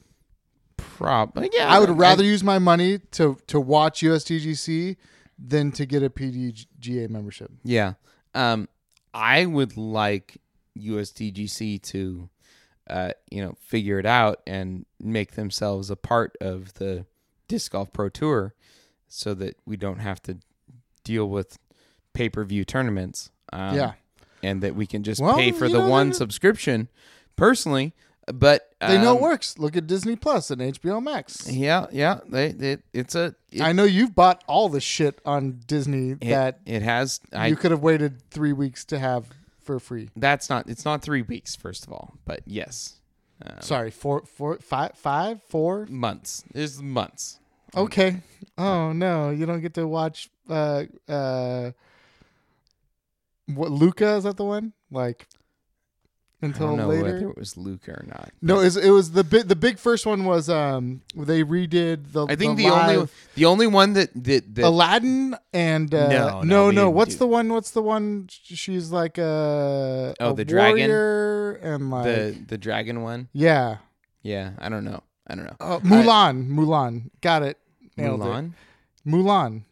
Probably, yeah. I would rather use my money to to watch USDGC than to get a PDGA membership. Yeah. Um, I would like USDGC to, uh, you know, figure it out and make themselves a part of the disc golf pro tour, so that we don't have to deal with pay per view tournaments. Um, yeah. and that we can just Well, pay for the know, one subscription personally. But They know um, it works. Look at Disney Plus and HBO Max. Yeah, yeah. They, they it's a it, I know you've bought all the shit on Disney it, that it has. I you could have waited three weeks to have for free. that's not it's not three weeks first of all, but yes, um, Sorry, four, four, five, five, four. months. There's months. Okay. Oh no, you don't get to watch. Uh, uh, what Luca is that the one? Like I until don't know later. whether it was Luca or not. No, it was, it was the big. The big first one was um they redid the. I think the, only live the only one that that, that Aladdin and uh, No, no, no, no, What's do- the one? What's the one? She's like a Oh, a the dragon? and like the the dragon one. yeah, Yeah, I don't know. I don't know. uh, Mulan. Mulan. Got it. Nailed it. Mulan. Mulan.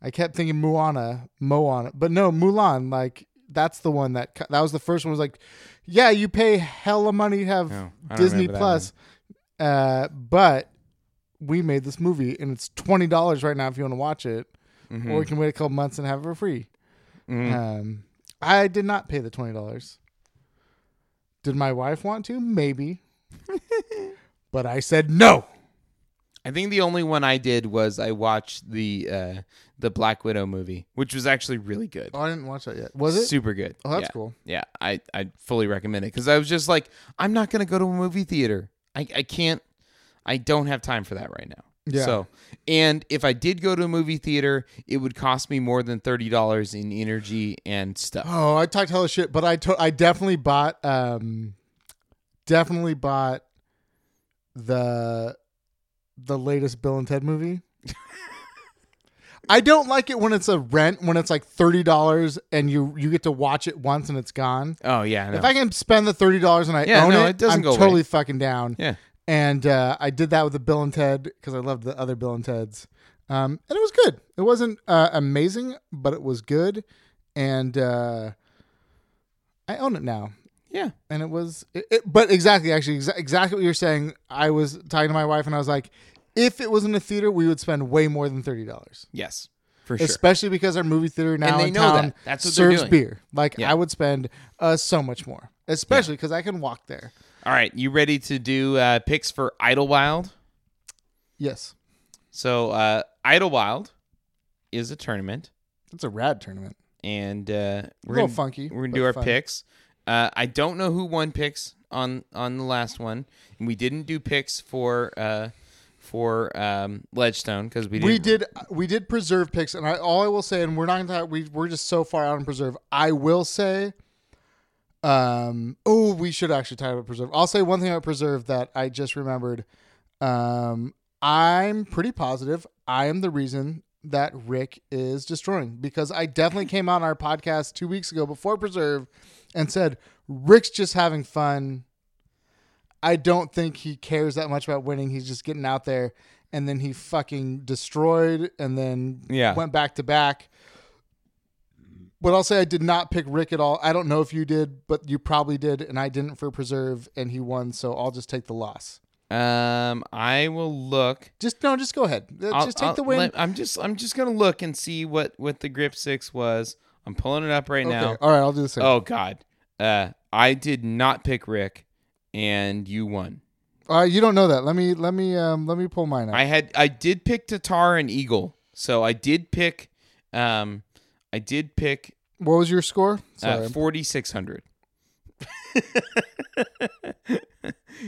I kept thinking Moana, Moana, but no, Mulan. Like that's the one that that was the first one. Was like, yeah, you pay hella money to have No, Disney Plus, uh, but we made this movie and it's twenty dollars right now if you want to watch it, Mhm. or we can wait a couple months and have it for free. Mhm. Um, I did not pay the twenty dollars. Did my wife want to? Maybe, [laughs] but I said no. I think the only one I did was I watched the uh, the Black Widow movie, which was actually really good. Oh, I didn't watch that yet. Was it? super good? Oh, that's yeah. cool. Yeah, I I fully recommend it because I was just like, I'm not gonna go to a movie theater. I I can't. I don't have time for that right now. Yeah. So, and if I did go to a movie theater, it would cost me more than thirty dollars in energy and stuff. Oh, I talked hella shit, but I to- I definitely bought um definitely bought the the latest Bill and Ted movie. I don't like it when it's a rent when it's like thirty dollars and you you get to watch it once and it's gone. Oh yeah, no. If I can spend the thirty dollars and I Yeah, own no, it, it doesn't I'm go away. totally fucking down. yeah. And uh, I did that with the Bill and Ted because I loved the other Bill and Teds, um, and it was good. It wasn't uh, amazing, but it was good, and uh, I own it now. Yeah. And it was, it, it- but exactly, actually, exa- exactly what you're saying. I was talking to my wife, and I was like, if it was in a theater, we would spend way more than thirty dollars, Yes. For sure. especially because our movie theater now they in know town that. That's what serves beer. Like Yeah. I would spend uh, so much more, especially because I can walk there. All right, you ready to do uh, picks for Idlewild? Yes, So uh, Idlewild is a tournament, it's a rad tournament. and uh, we're little gonna, funky. We're gonna do our fun. picks. Uh, I don't know who won picks on on the last one, and we didn't do picks for uh, for um, Ledgestone because we didn't. We did we did preserve picks, and I all I will say, and we're not gonna we we're just so far out on preserve. I will say, um, oh, we should actually talk about preserve. I'll say one thing about preserve that I just remembered. Um, I'm pretty positive I am the reason that Rick is destroying because I definitely came out on our podcast two weeks ago before preserve and said Rick's just having fun. I don't think he cares that much about winning. He's just getting out there, and then he fucking destroyed, and then Yeah. went back to back. But I'll say I did not pick Rick at all. I don't know if you did, but you probably did, and I didn't for preserve, and he won. So I'll just take the loss. Um, I will look. Just no, just go ahead. Uh, I'll- just take I'll the win. let- I'm just I'm just gonna look and see what what the grip six was. I'm pulling it up right okay. now. All right, I'll do the same. Oh God, uh, I did not pick Rick, and you won. Right, you don't know that. Let me let me um let me pull mine up. I had I did pick Tattar and Eagle, so I did pick um I did pick what was your score? Sorry. uh, forty six hundred. [laughs]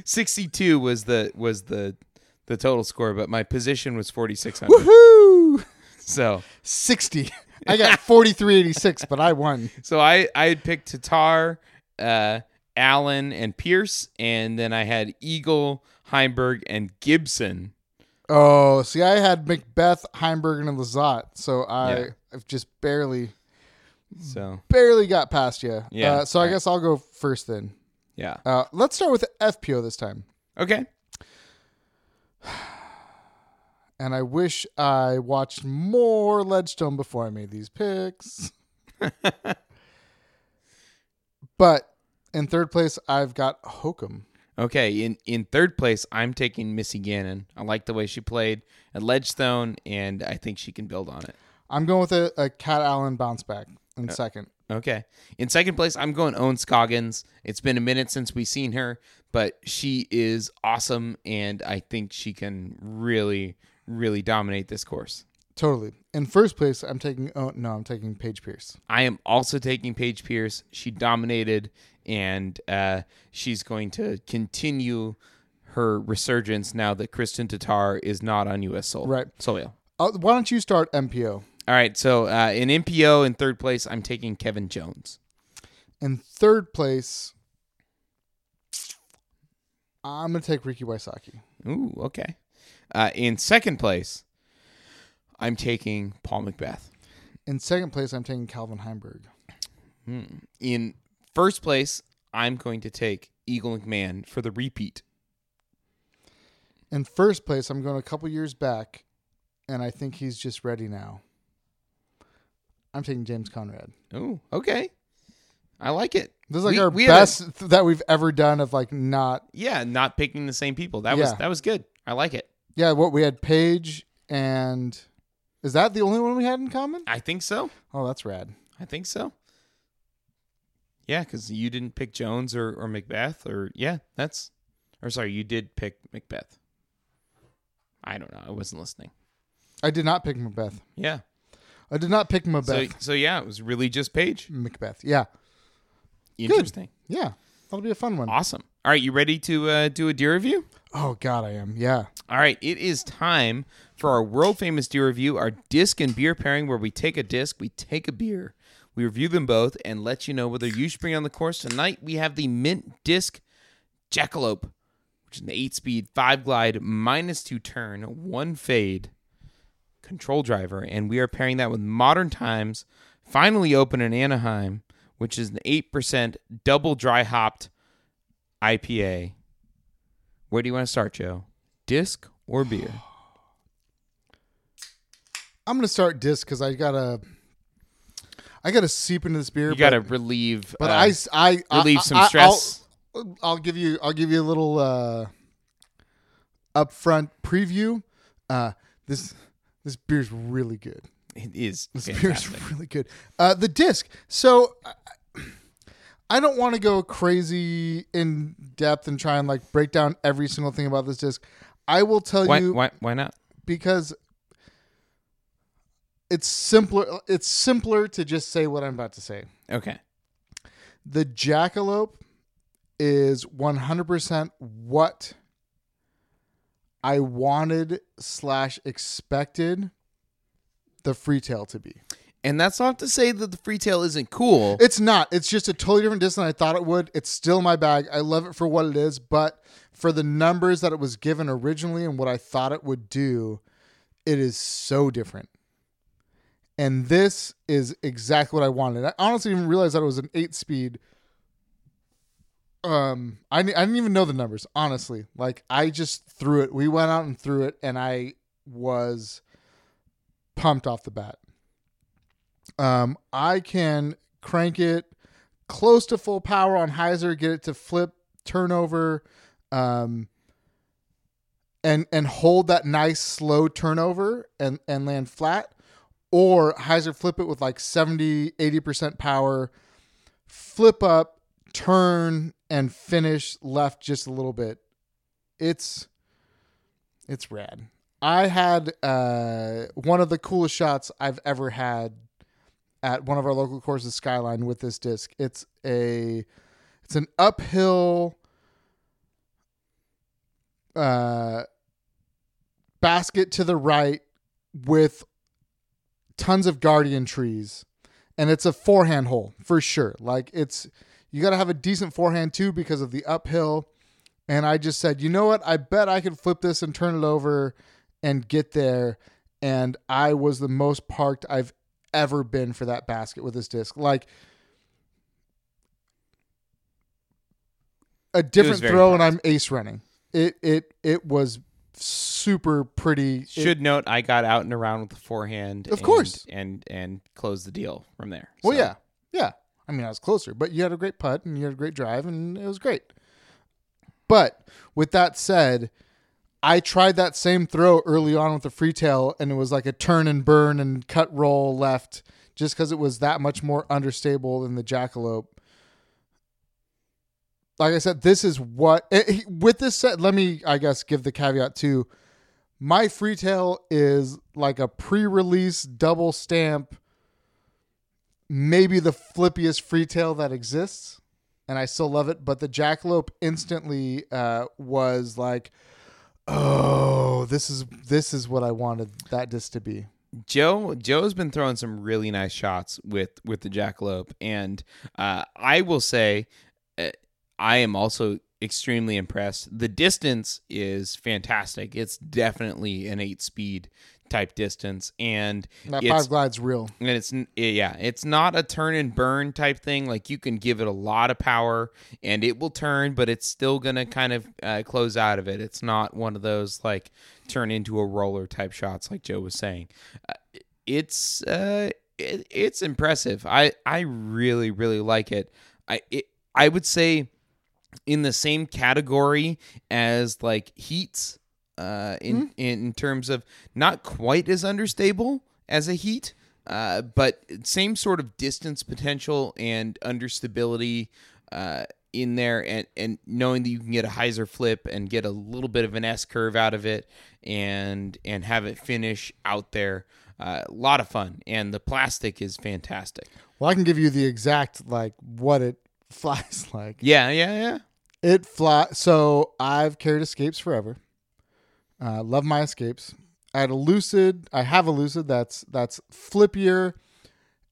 Sixty two was the was the the total score, but my position was forty six hundred. Woohoo! So Sixty. I got [laughs] forty three eighty six, but I won. so I I had picked Tattar, uh, Allen, and Pierce, and then I had Eagle, Heimberg, and Gibson. Oh, see, I had McBeth, Heimberg, and Lizotte, so I Yeah. I've just barely So barely got past you. Yeah. Uh, so I right. guess I'll go first then. yeah, Uh, let's start with FPO this time. okay. [sighs] [sighs] And I wish I watched more Ledgestone before I made these picks. [laughs] but In third place, I've got Hokom. Okay, in in third place, I'm taking Missy Gannon. I like the way she played at Ledgestone, and I think she can build on it. I'm going with a, a Cat Allen bounce back in Uh, second. Okay. In second place, I'm going Ohn Scoggins. It's been a minute since we've seen her, but she is awesome, and I think she can really, really dominate this course. Totally. In first place, I'm taking. Oh no, I'm taking Paige Pierce. I am also taking Paige Pierce. She dominated, and uh, she's going to continue her resurgence now that Kristin Tattar is not on U.S. soil. Right. Soil. Uh, why don't you start MPO? All right. So uh, in MPO in third place, I'm taking Kevin Jones. In third place, I'm gonna take Ricky Wysocki. Ooh, okay. Uh, in second place, I'm taking Paul McBeth. In second place, I'm taking Calvin Heimberg. In first place, I'm going to take Eagle McMahon for the repeat. In first place, I'm going a couple years back, and I think he's just ready now. I'm taking James Conrad. Oh, okay. I like it. This is like We- our we a- best th- that we've ever done of like not. yeah, not picking the same people. That was that was good. I like it. Yeah, what we had Paige and is that the only one we had in common? I think so. Oh, that's rad. I think so. Yeah, because you didn't pick Jones or, or McBeth or yeah, that's or sorry, you did pick McBeth. I don't know. I wasn't listening. I did not pick McBeth. Yeah. I did not pick McBeth. so yeah, it was really just Paige. McBeth. Yeah, Interesting. yeah, that'll be a fun one. Awesome. All right, you ready to uh, do a deer review? Oh God, I am. Yeah. All right, it is time for our world famous deer review, our disc and beer pairing, where we take a disc, we take a beer, we review them both, and let you know whether you should bring on the course. Tonight we have the Mint Disc Jackalope, which is an eight speed, five glide, minus two turn, one fade control driver, and we are pairing that with Modern Times, finally open in Anaheim, which is an eight percent double dry hopped IPA. Where do you want to start, Joe? Disc or beer? [sighs] I'm gonna start disc because I gotta. I gotta seep into this beer. You got to but, relieve. But uh, I, I- relieve I- some I- stress. I'll, I'll give you. I'll give you a little uh, upfront preview. Uh, this this beer's really good. It is This beer's really good. Uh, the disc. So I- I don't want to go crazy in depth and try and like break down every single thing about this disc. I will tell Why, you why? Why not? because it's simpler. It's simpler to just say what I'm about to say. Okay. The jackalope is 100% what I wanted slash expected the freetail to be. And that's not to say that the freetail isn't cool. It's not. It's just a totally different disc than I thought it would. It's still my bag. I love it for what it is, but for the numbers that it was given originally and what I thought it would do, it is so different. And this is exactly what I wanted. I honestly didn't realize that it was an eight speed. Um, I, I didn't even know the numbers, honestly. Like, I just threw it. We went out and threw it, and I was pumped off the bat. Um, I can crank it close to full power on hyzer, get it to flip, turnover, um, and and hold that nice slow turnover and and land flat, or hyzer flip it with like 70, 80% power, flip up, turn, and finish left just a little bit. It's it's rad. I had uh, one of the coolest shots I've ever had at one of our local courses, Skyline, with this disc. It's a it's an uphill uh, basket to the right with tons of guardian trees, and it's a forehand hole for sure. Like it's you got to have a decent forehand too because of the uphill. And I just said, you know what? I bet I could flip this and turn it over and get there. And I was the most parked I've ever been for that basket with this disc. Like a different throw, and. I'm ace running. It it it was super pretty. It- Should note I got out and around with the forehand. Of and- course. And and closed the deal from there. well, So, yeah, yeah. I mean, I was closer, but you had a great putt and you had a great drive, and it was great. But with that said, I tried that same throw early on with the free tail, and it was like a turn and burn and cut roll left, just because it was that much more understable than the jackalope. Like I said, this is what eh, with this set. Let me, I guess, give the caveat too. My free tail is like a pre-release double stamp, maybe the flippiest free tail that exists, and I still love it. But the jackalope instantly uh, was like, oh, this is this is what I wanted that disc to be. Joe Joe's been throwing some really nice shots with with the jackalope, and uh, I will say, uh, I am also extremely impressed. The distance is fantastic. It's definitely an eight speed type distance, and That five glide's real. and it's yeah, it's not a turn and burn type thing. Like you can give it a lot of power and it will turn, but it's still gonna kind of uh, close out of it. It's not one of those like turn into a roller type shots like Joe was saying. Uh, it's uh, it, it's impressive. I I really really like it. I it, I would say in the same category as like heats uh, in in terms of not quite as understable as a heat, uh, but same sort of distance potential and understability uh, in there, and and knowing that you can get a hyzer flip and get a little bit of an S curve out of it, and and have it finish out there. Uh, a lot of fun, and the plastic is fantastic. Well, I can give you the exact like what it [laughs] flies like. Yeah, yeah, yeah. It fly. So I've carried escapes forever. Uh, love my escapes. I had a lucid. I have a lucid that's that's flippier.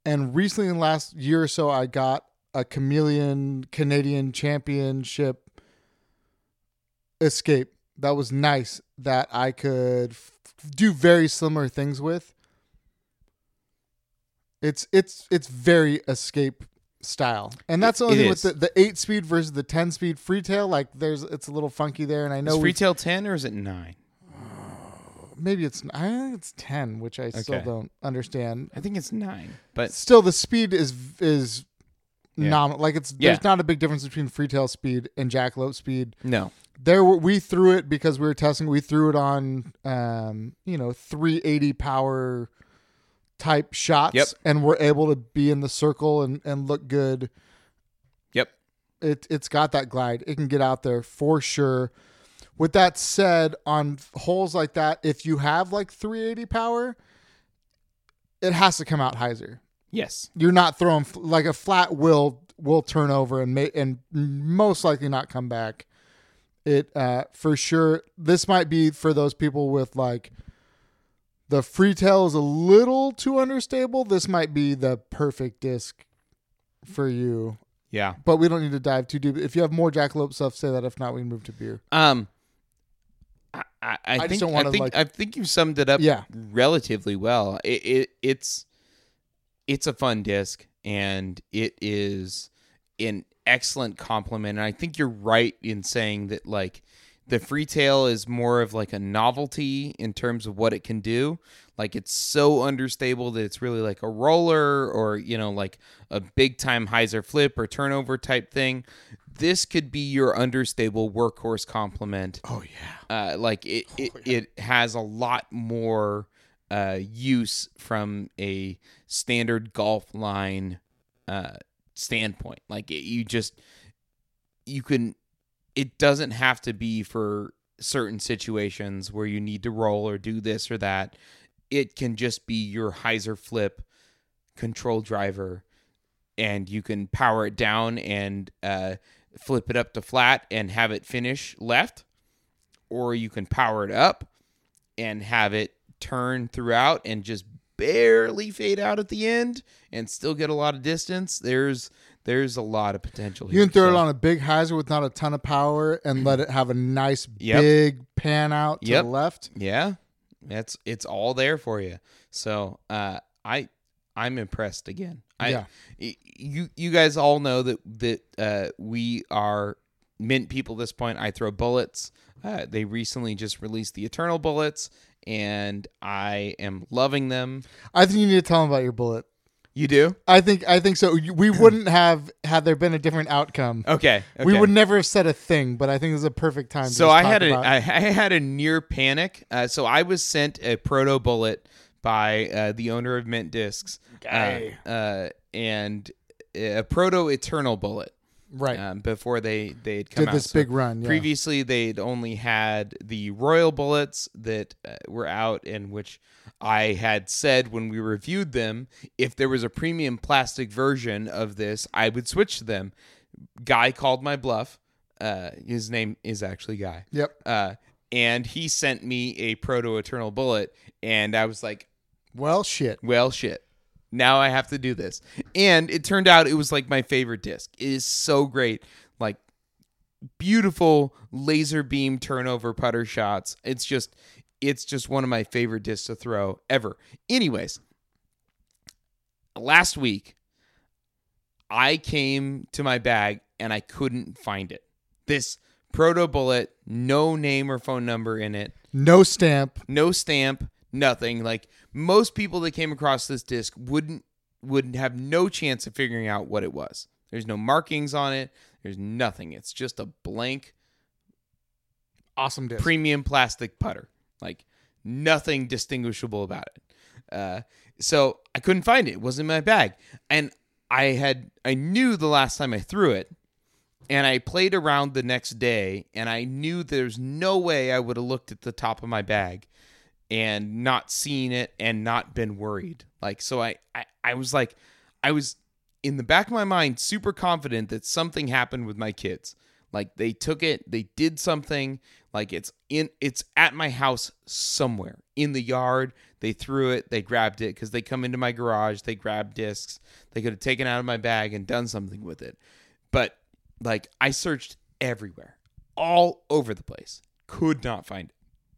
And recently, in the last year or so, I got a chameleon Canadian Championship escape that was nice that I could f- do very similar things with. It's it's it's very escape style, and that's the only thing with the, the eight speed versus the ten speed freetail. Like there's it's a little funky there, and I know Is Freetail ten or is it nine? Maybe it's I think it's ten, which I still Okay. don't understand. I think it's nine, but Still, the speed is is Yeah. nominal. Like it's Yeah. there's not a big difference between freetail speed and jackalope speed. no. There were, we threw it because we were testing. We threw it on um you know 380 power type shots, Yep. and we're able to be in the circle and and look good. Yep. it it's got that glide. It can get out there for sure. With that said, on holes like that, if you have like 380 power, it has to come out hyzer. Yes. You're not throwing like a flat will will turn over and may, and most likely not come back. It uh, for sure. This might be for those people with like the free tail is a little too understable. This might be the perfect disc for you Yeah. but we don't need to dive too deep. If you have more jackalope stuff, say that. If not, we move to beer. Um, I, I, I just think don't I wanna, think like- I think you summed it up Yeah. relatively well. It, it it's it's a fun disc and it is an excellent compliment. And I think you're right in saying that like the freetail is more of like a novelty in terms of what it can do. Like it's so understable that it's really like a roller or you know like a big time hyzer flip or turnover type thing. This could be your understable workhorse complement Oh yeah. uh, like it, it, it has a lot more uh, use from a standard golf line uh, standpoint. Like it, you just you can. It doesn't have to be for certain situations where you need to roll or do this or that. It can just be your hyzer flip control driver, and you can power it down and uh, flip it up to flat and have it finish left or you can power it up and have it turn throughout and just barely fade out at the end and still get a lot of distance. There's there's a lot of potential You can throw it on a big hyzer with not a ton of power and let it have a nice Yep. big pan out to Yep. the left. Yeah. That's it's all there for you. So, uh I I'm impressed again. I Yeah. you you guys all know that that uh we are mint people at this point. I throw bullets. Uh, they recently just released the Eternal bullets and I am loving them. I think you need to tell them about your bullet. You do? I think I think so. We wouldn't have had there been a different outcome. Okay. We would never have said a thing, but I think this is a perfect time. To So I had a I, I had a near panic. Uh, so I was sent a proto bullet by uh, the owner of Mint Discs, Guy. uh, uh, and a proto Eternal bullet. right. Um, before they they had come Did out. this So big run. Yeah. Previously, they'd only had the Royal bullets that uh, were out, in which I had said when we reviewed them, if there was a premium plastic version of this, I would switch to them. Guy called my bluff. Uh, his name is actually Guy. Yep. Uh, and he sent me a Proto Eternal bullet, and I was like, Well, shit. well, shit. Now I have to do this. And it turned out it was like my favorite disc. It is so great. Like beautiful laser beam turnover putter shots. It's just it's just one of my favorite discs to throw ever. Anyways, last week I came to my bag and I couldn't find it. This proto bullet, no name or phone number in it No stamp. no stamp, nothing. Like most people that came across this disc wouldn't would have no chance of figuring out what it was. There's no markings on it. There's nothing. It's just a blank Awesome disc. premium plastic putter. Like nothing distinguishable about it. Uh, so I couldn't find it. It wasn't in my bag, and I had I knew the last time I threw it, and I played around the next day, and I knew there's no way I would have looked at the top of my bag and not seeing it and not been worried. Like so, I I, I was like, I was in the back of my mind super confident that something happened with my kids. Like they took it, they did something. Like it's in, it's at my house somewhere in the yard. They threw it, they grabbed it because they come into my garage. They grab discs. They could have taken out of my bag and done something with it. But like I searched everywhere, all over the place, could not find it.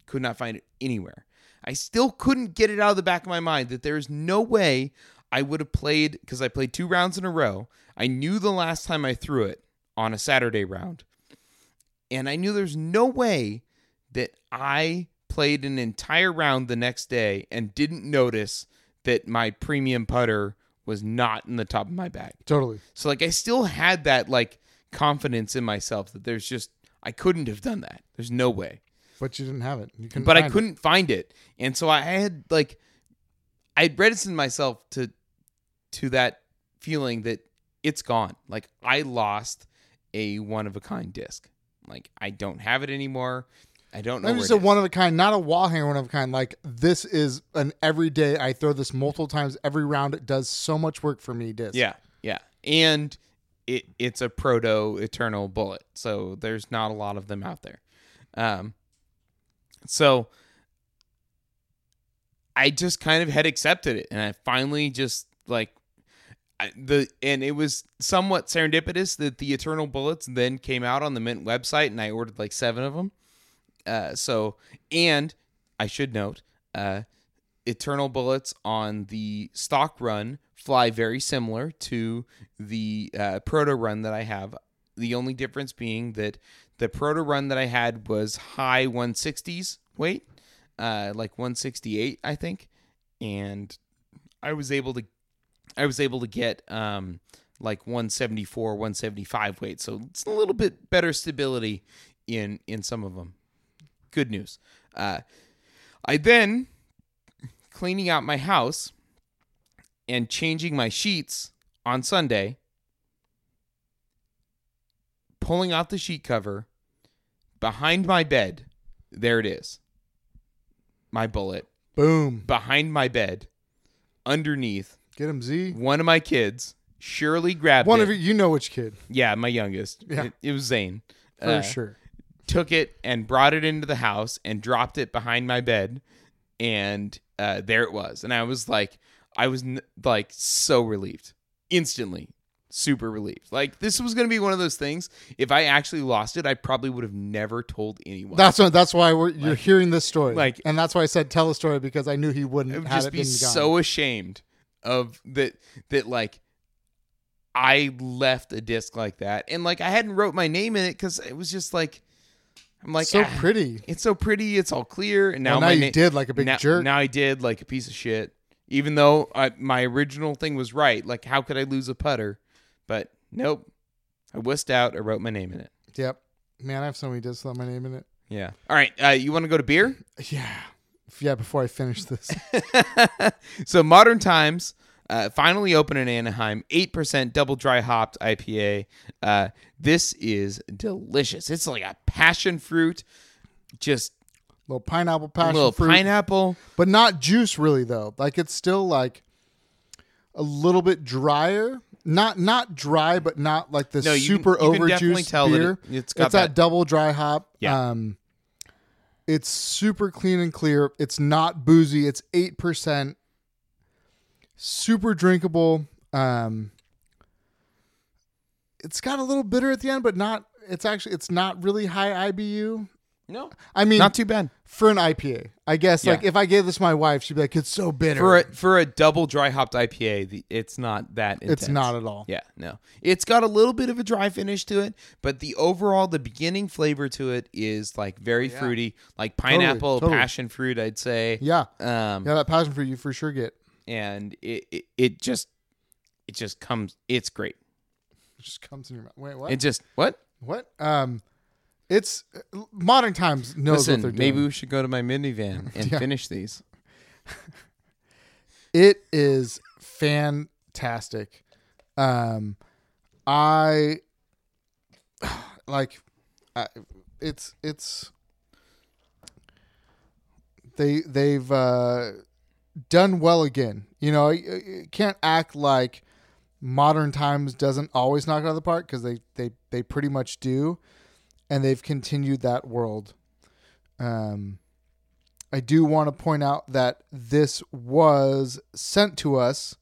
Could not find it anywhere. I still couldn't get it out of the back of my mind that there's no way I would have played because I played two rounds in a row. I knew the last time I threw it on a Saturday round. And I knew there's no way that I played an entire round the next day and didn't notice that my premium putter was not in the top of my bag. Totally. So like I still had that like confidence in myself that there's just I couldn't have done that. There's no way But you didn't have it. You couldn't but I couldn't find it, and so I had like I had reticent myself to to that feeling that it's gone. Like I lost a one of a kind disc. Like I don't have it anymore. I don't know. Where just it a one of a kind, not a wall hanger one of a kind. Like this is an everyday. I throw this multiple times every round. It does so much work for me. Disc. Yeah, yeah, and it it's a proto eternal bullet, so there's not a lot of them out there. Um, so I just kind of had accepted it, and I finally just like I, the and it was somewhat serendipitous that the eternal bullets then came out on the Mint website, and I ordered like seven of them. Uh, so and I should note, uh, eternal bullets on the stock run fly very similar to the uh, proto run that I have. The only difference being that the proto run that I had was high 160s weight, uh, like 168, I think, and I was able to, I was able to get um, like 174, 175 weight, so it's a little bit better stability in in some of them. Good news. Uh, I then cleaning out my house and changing my sheets on Sunday, pulling out the sheet cover behind my bed. There it is. My bullet Boom. behind my bed, underneath. Get him Z. One of my kids surely grabbed One it. of you. You know which kid Yeah, my youngest. Yeah. It, it was Zane. for Uh, sure. took it and brought it into the house and dropped it behind my bed and uh, there it was and i was like i was n- like so relieved instantly super relieved like this was going to be one of those things if i actually lost it i probably would have never told anyone That's what. That's why we're, you're hearing this story. like- and that's why I said tell a story because I knew he wouldn't would just it be been gone. so ashamed of that that like i left a disc like that and like i hadn't wrote my name in it because it was just like i'm like so ah, pretty. it's so pretty it's all clear and now Well, now you na- did like a big now, jerk. Now I did like a piece of shit. Even though I, my original thing was right, like how could I lose a putter? But nope, I wussed out. I wrote my name in it. Yep. Man, I have so many discs my name in it. Yeah. All right. Uh, you want to go to beer? Yeah. Yeah, before I finish this. [laughs] so modern times uh, finally open in anaheim 8% double dry hopped ipa uh, this is delicious it's like a passion fruit just little pineapple passion little fruit. pineapple but not juice really though. Like it's still like a little bit drier. Not not dry, but not like the No, can- super can over definitely tell that beer. it- it's got it's that, that- double dry hop. Yeah. Um it's super clean and clear. It's not boozy. It's eight percent. Super drinkable. Um it's got a little bitter at the end, but not it's actually it's not really high IBU. No I mean not too bad for an IPA. I guess like if I gave this to my wife, she'd be like, "It's so bitter." for a for a double dry hopped ipa the, it's not that intense. it's not at all. yeah no it's got a little bit of a dry finish to it but the overall the beginning flavor to it is like very fruity like pineapple totally. passion fruit i'd say Yeah, um yeah, that passion fruit you for sure get. and it, it it just it just comes it's great It just comes in your mouth. Wait, what? it just what what? Um, it's modern times knows listen what they're doing. maybe we should go to my minivan and Yeah. finish these [laughs] It is fantastic. Um, I [sighs] like. I, it's it's. They they've uh, done well again. You know, you- can't act like modern times doesn't always knock it out of the park because they they they pretty much do, and they've continued that world. Um, I do want to point out that this was sent to us,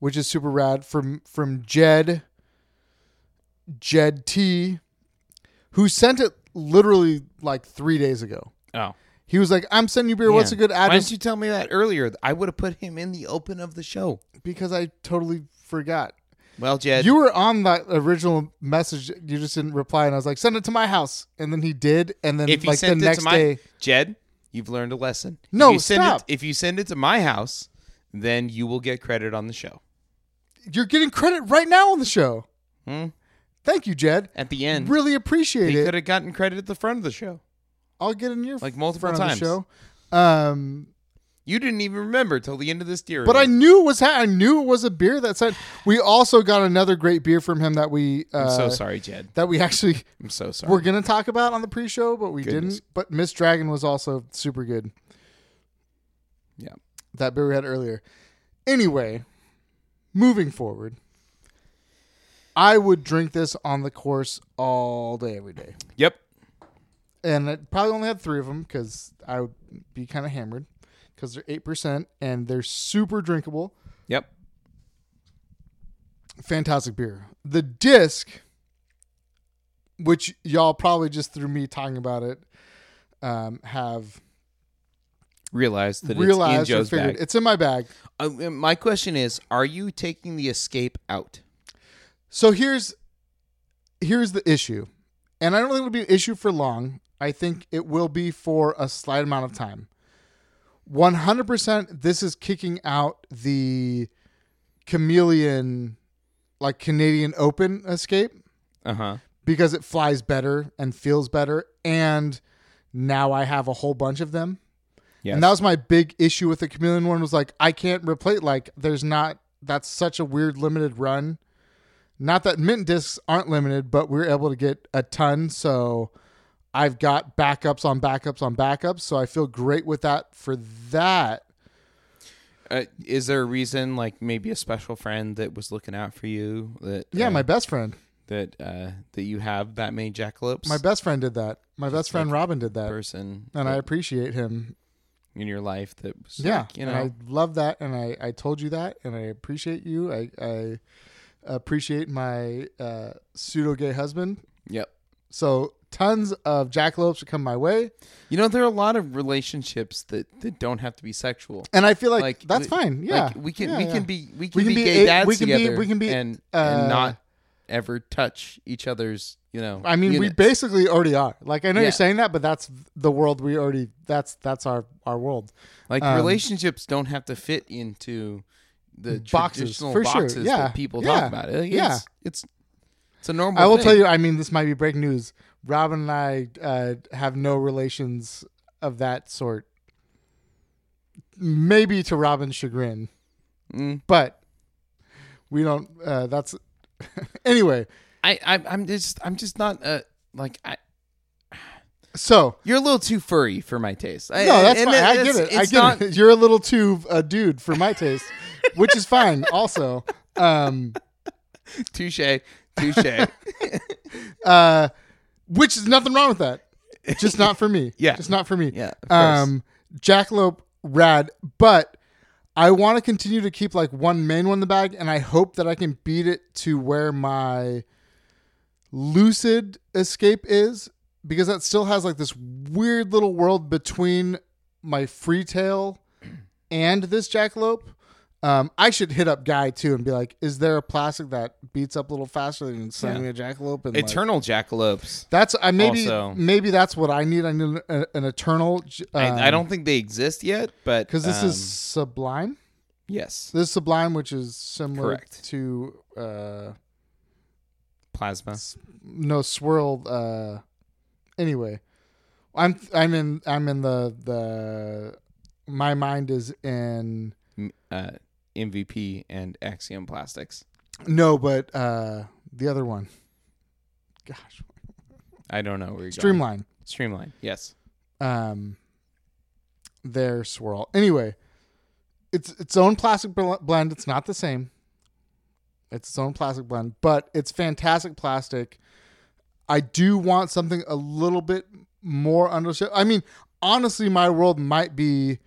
which is super rad from from Jed Jed T, who sent it literally like three days ago. oh He was like, "I'm sending you beer. What's a Man, good why didn't you tell me that earlier i would have put him in the open of the show because I totally forgot. Well jed You were on that original message. You just didn't reply, and I was like, "Send it to my house," and then he did, and then if you like the it next to my day, Jed, you've learned a lesson. No, if you send stop. It, if you send it to my house, then you will get credit on the show. you're getting credit right now on the show. Hmm? Thank you, Jed. At the end, Really appreciate it. could have gotten credit at the front of the show. I'll get in your Like multiple front of times. the show. Um, You didn't even remember till the end of this deer. but I knew it was ha- I knew it was a beer that said. We also got another great beer from him that we uh, I'm so sorry, Jed. that we actually [laughs] I'm so sorry. We're gonna talk about on the pre-show, but we Goodness. didn't. But Miss Dragon was also super good. Yeah. that beer we had earlier. Anyway, moving forward, I would drink this on the course all day, every day, Yep. and I probably only had three of them because I would be kind of hammered because they're eight percent and they're super drinkable. Yep. Fantastic beer. The disc, which y'all probably just through me talking about it, um, have Realized that realized it's in Joe's figured bag. it's in my bag. Uh, my question is: Are you taking the escape out? So here's here's the issue, and I don't think it'll be an issue for long. I think it will be for a slight amount of time. One hundred percent, this is kicking out the chameleon, like Canadian Open escape Uh huh. because it flies better and feels better, and now I have a whole bunch of them. Yes. And that was my big issue with the chameleon one was like I can't replace like there's not that's such a weird limited run. Not that mint discs aren't limited, but we are able to get a ton, so I've got backups on backups on backups, so I feel great with that for that. Uh, is there a reason, like maybe a special friend that was looking out for you? That Yeah, uh, my best friend. that uh, that you have that many jackalopes. My best friend did that. My best friend like Robin did that. person And I appreciate him. in your life that was Yeah. like, you and know I love that and I, I told you that and I appreciate you. I, I appreciate my uh, pseudo gay husband. yep. So tons of jackalopes would come my way, You know there are a lot of relationships that, that don't have to be sexual. and I feel like, Like, that's we- fine. Yeah, Like we can Yeah, we yeah. can be we can, can be, be gay a- dads we can be- together. we can be, and uh, and not ever touch each other's. You know, I mean, we basically already are. Like I know Yeah. you're saying that, but that's the world we already. That's that's our our world. like um, relationships don't have to fit into the Boxes, traditional for sure. boxes Yeah. that people Yeah. talk about. It. Yeah. It's, it's it's a normal. I will thing. tell you. I mean, this might be breaking news. Robin and I uh, have no relations of that sort. Maybe to Robin's chagrin, Mm. but we don't. Uh, that's [laughs] anyway. I, I I'm just I'm just not uh like I. So You're a little too furry for my taste. I, no, that's fine. I get it. I get not- it. [laughs] You're a little too a dude for my taste, which is fine. Also, [laughs] um, Touche, touche. uh, which is nothing wrong with that. Just not for me. [laughs] Yeah. just not for me. yeah. Um, Jackalope, rad, but I want to continue to keep like one main one in the bag, and I hope that I can beat it to where my Lucid Escape is, because that still has like this weird little world between my Freetail and this Jackalope. Um, I should hit up Guy too and be like, "Is there a plastic that beats up a little faster than sending Yeah. me a Jackalope?" And like, Eternal jackalopes. that's I maybe Also- maybe that's what I need. I need an, an eternal. j- I, I um, don't think they exist yet, but because this um, is Sublime. yes, This is Sublime, which is similar Correct. to uh, plasma. no Swirl. Uh, anyway, I'm I'm in I'm in the the my mind is in Uh, MVP and Axiom Plastics. no, but uh, the other one. Gosh, I don't know where you're going. Streamline. Streamline. Yes. um their swirl. Anyway, it's its own plastic bl- blend. It's not the same. It's its own plastic blend, but it's fantastic plastic. I do want something a little bit more under. I mean, honestly, my world might be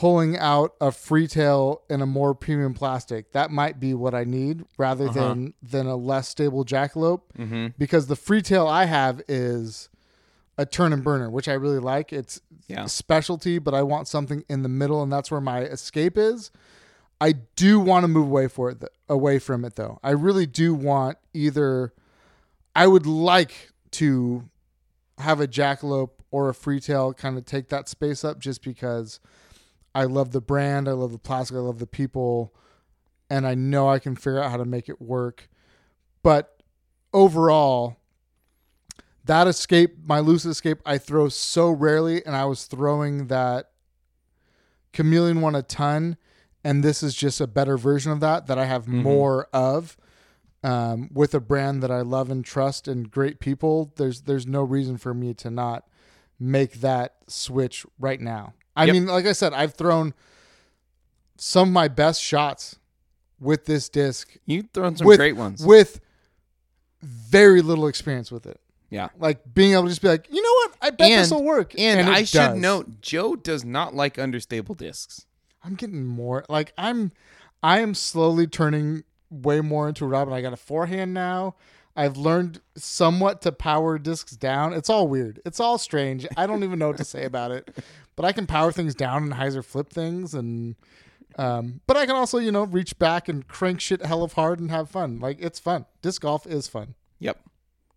pulling out a freetail in a more premium plastic. That might be what I need rather Uh-huh. than than a less stable jackalope Mm-hmm. because the freetail I have is a turn and burner, which I really like. It's Yeah. a specialty, but I want something in the middle, and that's where my escape is. I do want to move away for it, th- away from it though. I really do want either. I would like to have a jackalope or a freetail kind of take that space up, just because I love the brand, I love the plastic, I love the people, and I know I can figure out how to make it work. But overall, that escape, my lucid escape, I throw so rarely, and I was throwing that chameleon one a ton, and this is just a better version of that that I have Mhm. more of. Um, with a brand that I love and trust and great people, there's there's no reason for me to not make that switch right now. I Yep. mean, like I said, I've thrown some of my best shots with this disc You've thrown some With- great ones. with very little experience with it. yeah. Like being able to just be like, you know what, I bet this will work. And, it I should does. note, Joe does not like understable discs. I'm getting more like I'm I am slowly turning way more into a Robin. I got a forehand now. I've learned somewhat to power discs down. It's all weird. It's all strange. I don't even know what to say about it. [laughs] But I can power things down and hyzer flip things and um, but I can also, you know, reach back and crank shit hell of hard and have fun. Like it's fun. Disc golf is fun. Yep.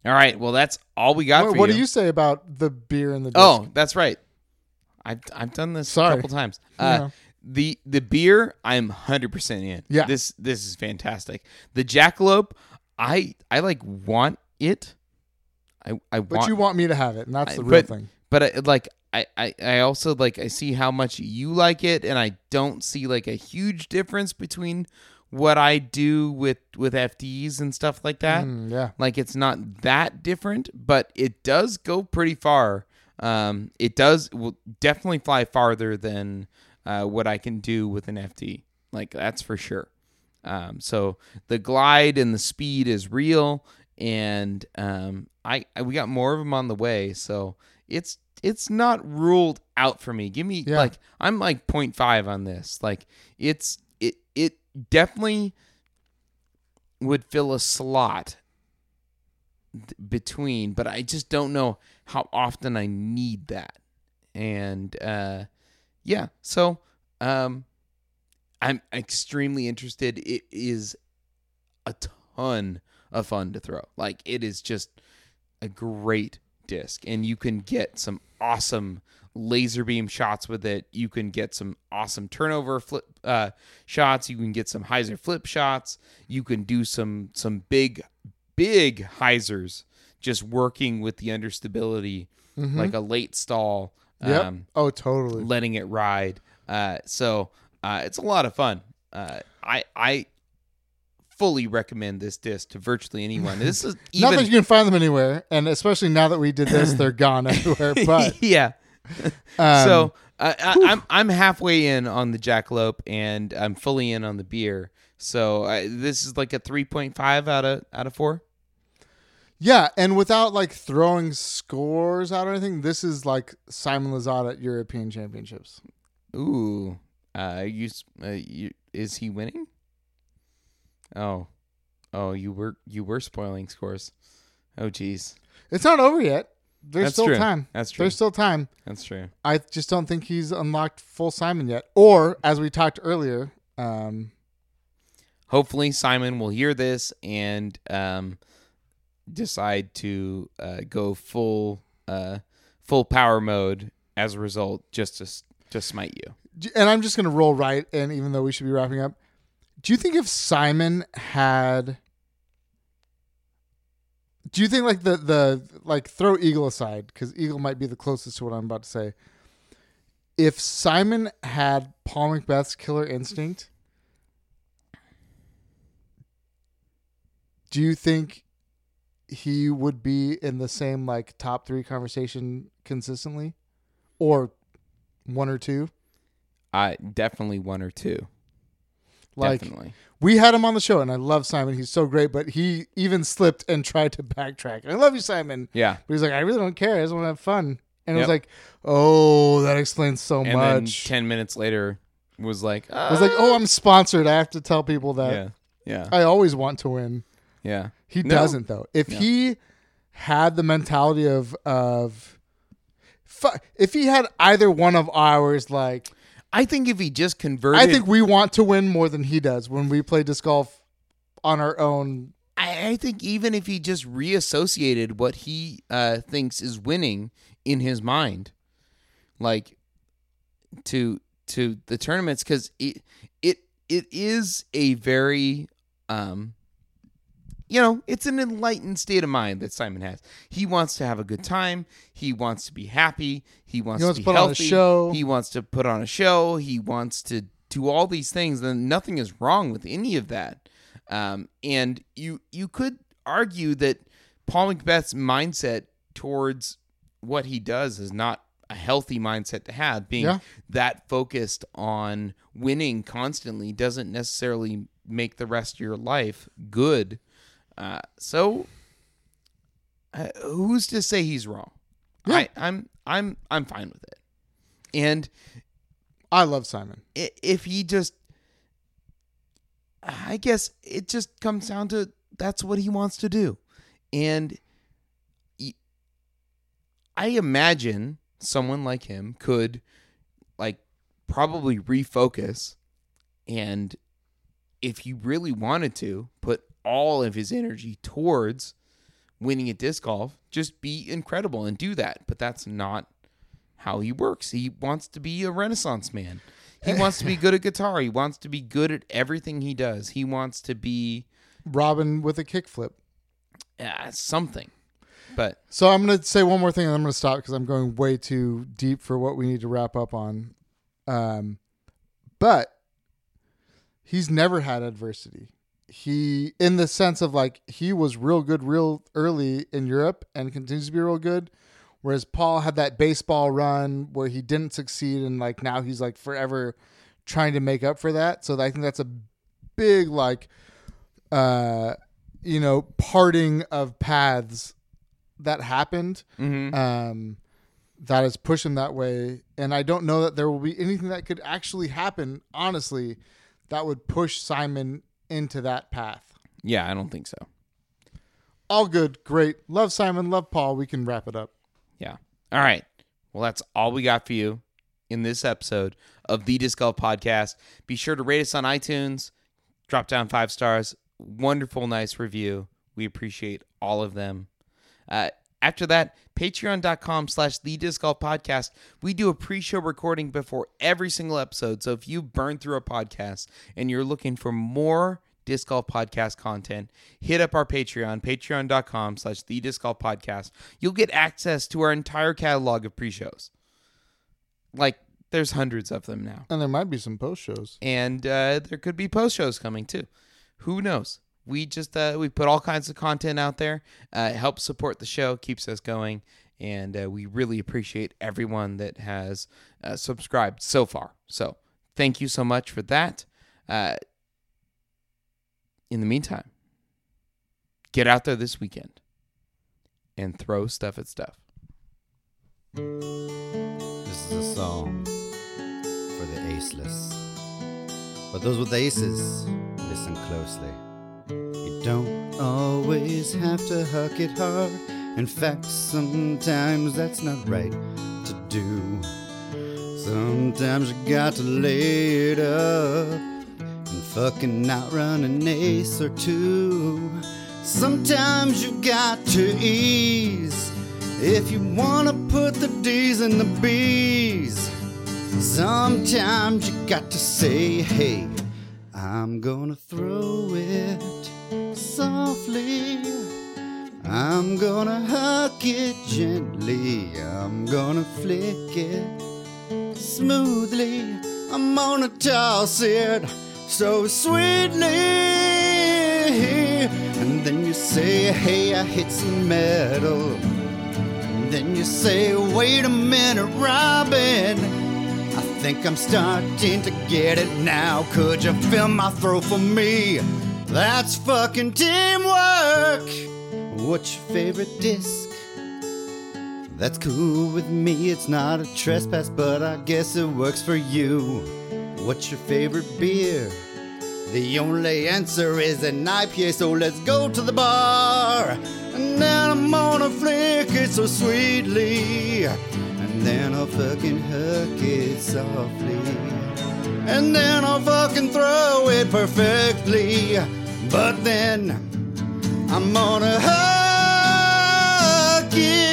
All right. Well, that's all we got What, for what you. do you say about the beer and the disc? Oh, that's right. I've I've done this Sorry. a couple times. [laughs] Uh, know. The the beer, I'm hundred percent in. Yeah. This this is fantastic. The jackalope, I I like want it. I I But want, you want me to have it, and that's I- the real but- thing. but I, like I, I I also like I see how much you like it, and I don't see like a huge difference between what I do with with FDs and stuff like that. Mm, yeah. Like it's not that different, but it does go pretty far. Um, it does will definitely fly farther than uh, what I can do with an FD. Like that's for sure. Um, so the glide and the speed is real, and um, I, I we got more of them on the way. So it's it's not ruled out for me. Give me Yeah. like I'm like 0.5 on this. Like it's it it definitely would fill a slot between, but I just don't know how often I need that. And uh, yeah, so um, I'm extremely interested. It is a ton of fun to throw. Like it is just a great disc, and you can get some awesome laser beam shots with it. You can get some awesome turnover flip uh, shots. You can get some hyzer flip shots. You can do some some big big hyzers just working with the understability like a late stall. Yep. Um, oh, totally. letting it ride. Uh, so uh, it's a lot of fun. Uh, I I fully recommend this disc to virtually anyone. This is [laughs] Not that even you can find them anywhere, and especially now that we did this, they're gone everywhere. [laughs] But [laughs] yeah. um, so uh, I, I'm I'm halfway in on the jackalope, and I'm fully in on the beer. So uh, this is like a 3.5 out of out of four. yeah, and without like throwing scores out or anything, this is like Simon Lizotte at European Championships. Ooh, uh, you, uh, you is he winning? Oh, oh, you were you were spoiling scores. Oh, geez, It's not over yet. There's That's still true. time. That's true. There's still time. That's true. I just don't think he's unlocked full Simon yet. Or as we talked earlier, um, Hopefully, Simon will hear this and um, decide to uh, go full uh, full power mode as a result, just to to smite you. And I'm just gonna roll right. And even though we should be wrapping up, do you think if Simon had, do you think like the the like throw Eagle aside because Eagle might be the closest to what I'm about to say. If Simon had Paul McBeth's killer instinct, do you think he would be in the same like top three conversation consistently, or one or two? I definitely one or two. Like definitely. we had him on the show, and I love Simon. He's so great, but he even slipped and [laughs] tried to backtrack. I love you, Simon, Yeah. but he's like, I really don't care. I just want to have fun. And it was like, oh, that explains so And much. ten minutes later, was like, I was like, oh, I'm ah. sponsored. I have to tell people that yeah, yeah, I always want to win. yeah. He No. doesn't though. If No. he had the mentality of of if he had either one of ours, like I think if he just converted, I think we want to win more than he does when we play disc golf on our own. I, I think even if he just reassociated what he uh, thinks is winning in his mind, like to to the tournaments, because it it it is a very um you know it's an enlightened state of mind that Simon has. He wants to have a good time. He wants to be happy. He wants, He wants to to be put on a healthy. show. He wants to put on a show. He wants to do all these things. Then nothing is wrong with any of that. Um, and you you could argue that Paul McBeth's mindset towards what he does is not a healthy mindset to have. Being Yeah. that focused on winning constantly doesn't necessarily make the rest of your life good. Uh, so, uh, who's to say he's wrong? Yeah. I, I'm I'm I'm fine with it. And I love Simon. if he just i guess it just comes down to that's what he wants to do and I imagine someone like him could like probably refocus and if he really wanted to put all of his energy towards winning at disc golf just be incredible and do that but that's not how he works he wants to be a renaissance man he [laughs] wants to be good at guitar he wants to be good at everything he does he wants to be Robin with a kickflip. uh, something but So I'm going to say one more thing, and I'm going to stop because I'm going way too deep for what we need to wrap up on. Um, but he's never had adversity. He, in the sense of like, he was real good real early in Europe and continues to be real good. Whereas Paul had that baseball run where he didn't succeed, and like now he's like forever trying to make up for that. So I think that's a big like, uh, you know, parting of paths that happened mhm. um, that has pushed him that way. And I don't know that there will be anything that could actually happen, honestly, that would push Simon into that path. yeah i don't think so All good, great. Love Simon, love Paul. We can wrap it up. Yeah. All right. Well, that's all we got for you in this episode of the Disc Golf Podcast. Be sure to rate us on iTunes, drop down five stars. Wonderful, nice review. We appreciate all of them. Uh, after that, patreon.com slash the disc golf podcast. We do a pre-show recording before every single episode. So if you burn through a podcast and you're looking for more disc golf podcast content, hit up our Patreon, patreon.com slash the disc golf podcast. You'll get access to our entire catalog of pre-shows. Like there's hundreds of them now. And there might be some post shows. And uh, there could be post shows coming too. Who knows? We just uh, we put all kinds of content out there. Uh, it helps support the show, keeps us going, and uh, we really appreciate everyone that has uh, subscribed so far. So thank you so much for that. Uh, in the meantime, get out there this weekend and throw stuff at stuff. This is a song for the aceless. But those with aces, listen closely. Don't always have to huck it hard. In fact, sometimes that's not right to do. Sometimes you got to lay it up and fucking outrun an ace or two. Sometimes you got to ease if you wanna put the D's in the B's. Sometimes you got to say, hey, I'm gonna throw it softly. I'm gonna hug it gently. I'm gonna flick it smoothly. I'm gonna toss it so sweetly. And then you say, hey, I hit some metal. And then you say, wait a minute, Robin. I think I'm starting to get it now. Could you fill my throat for me? That's fucking teamwork. What's your favorite disc? That's cool with me. It's not a trespass, but I guess it works for you. What's your favorite beer? The only answer is an IPA, so let's go to the bar. And then I'm gonna flick it so sweetly. And then I'll fucking hook it softly. And then I'll fucking throw it perfectly. But then I'm gonna hug you.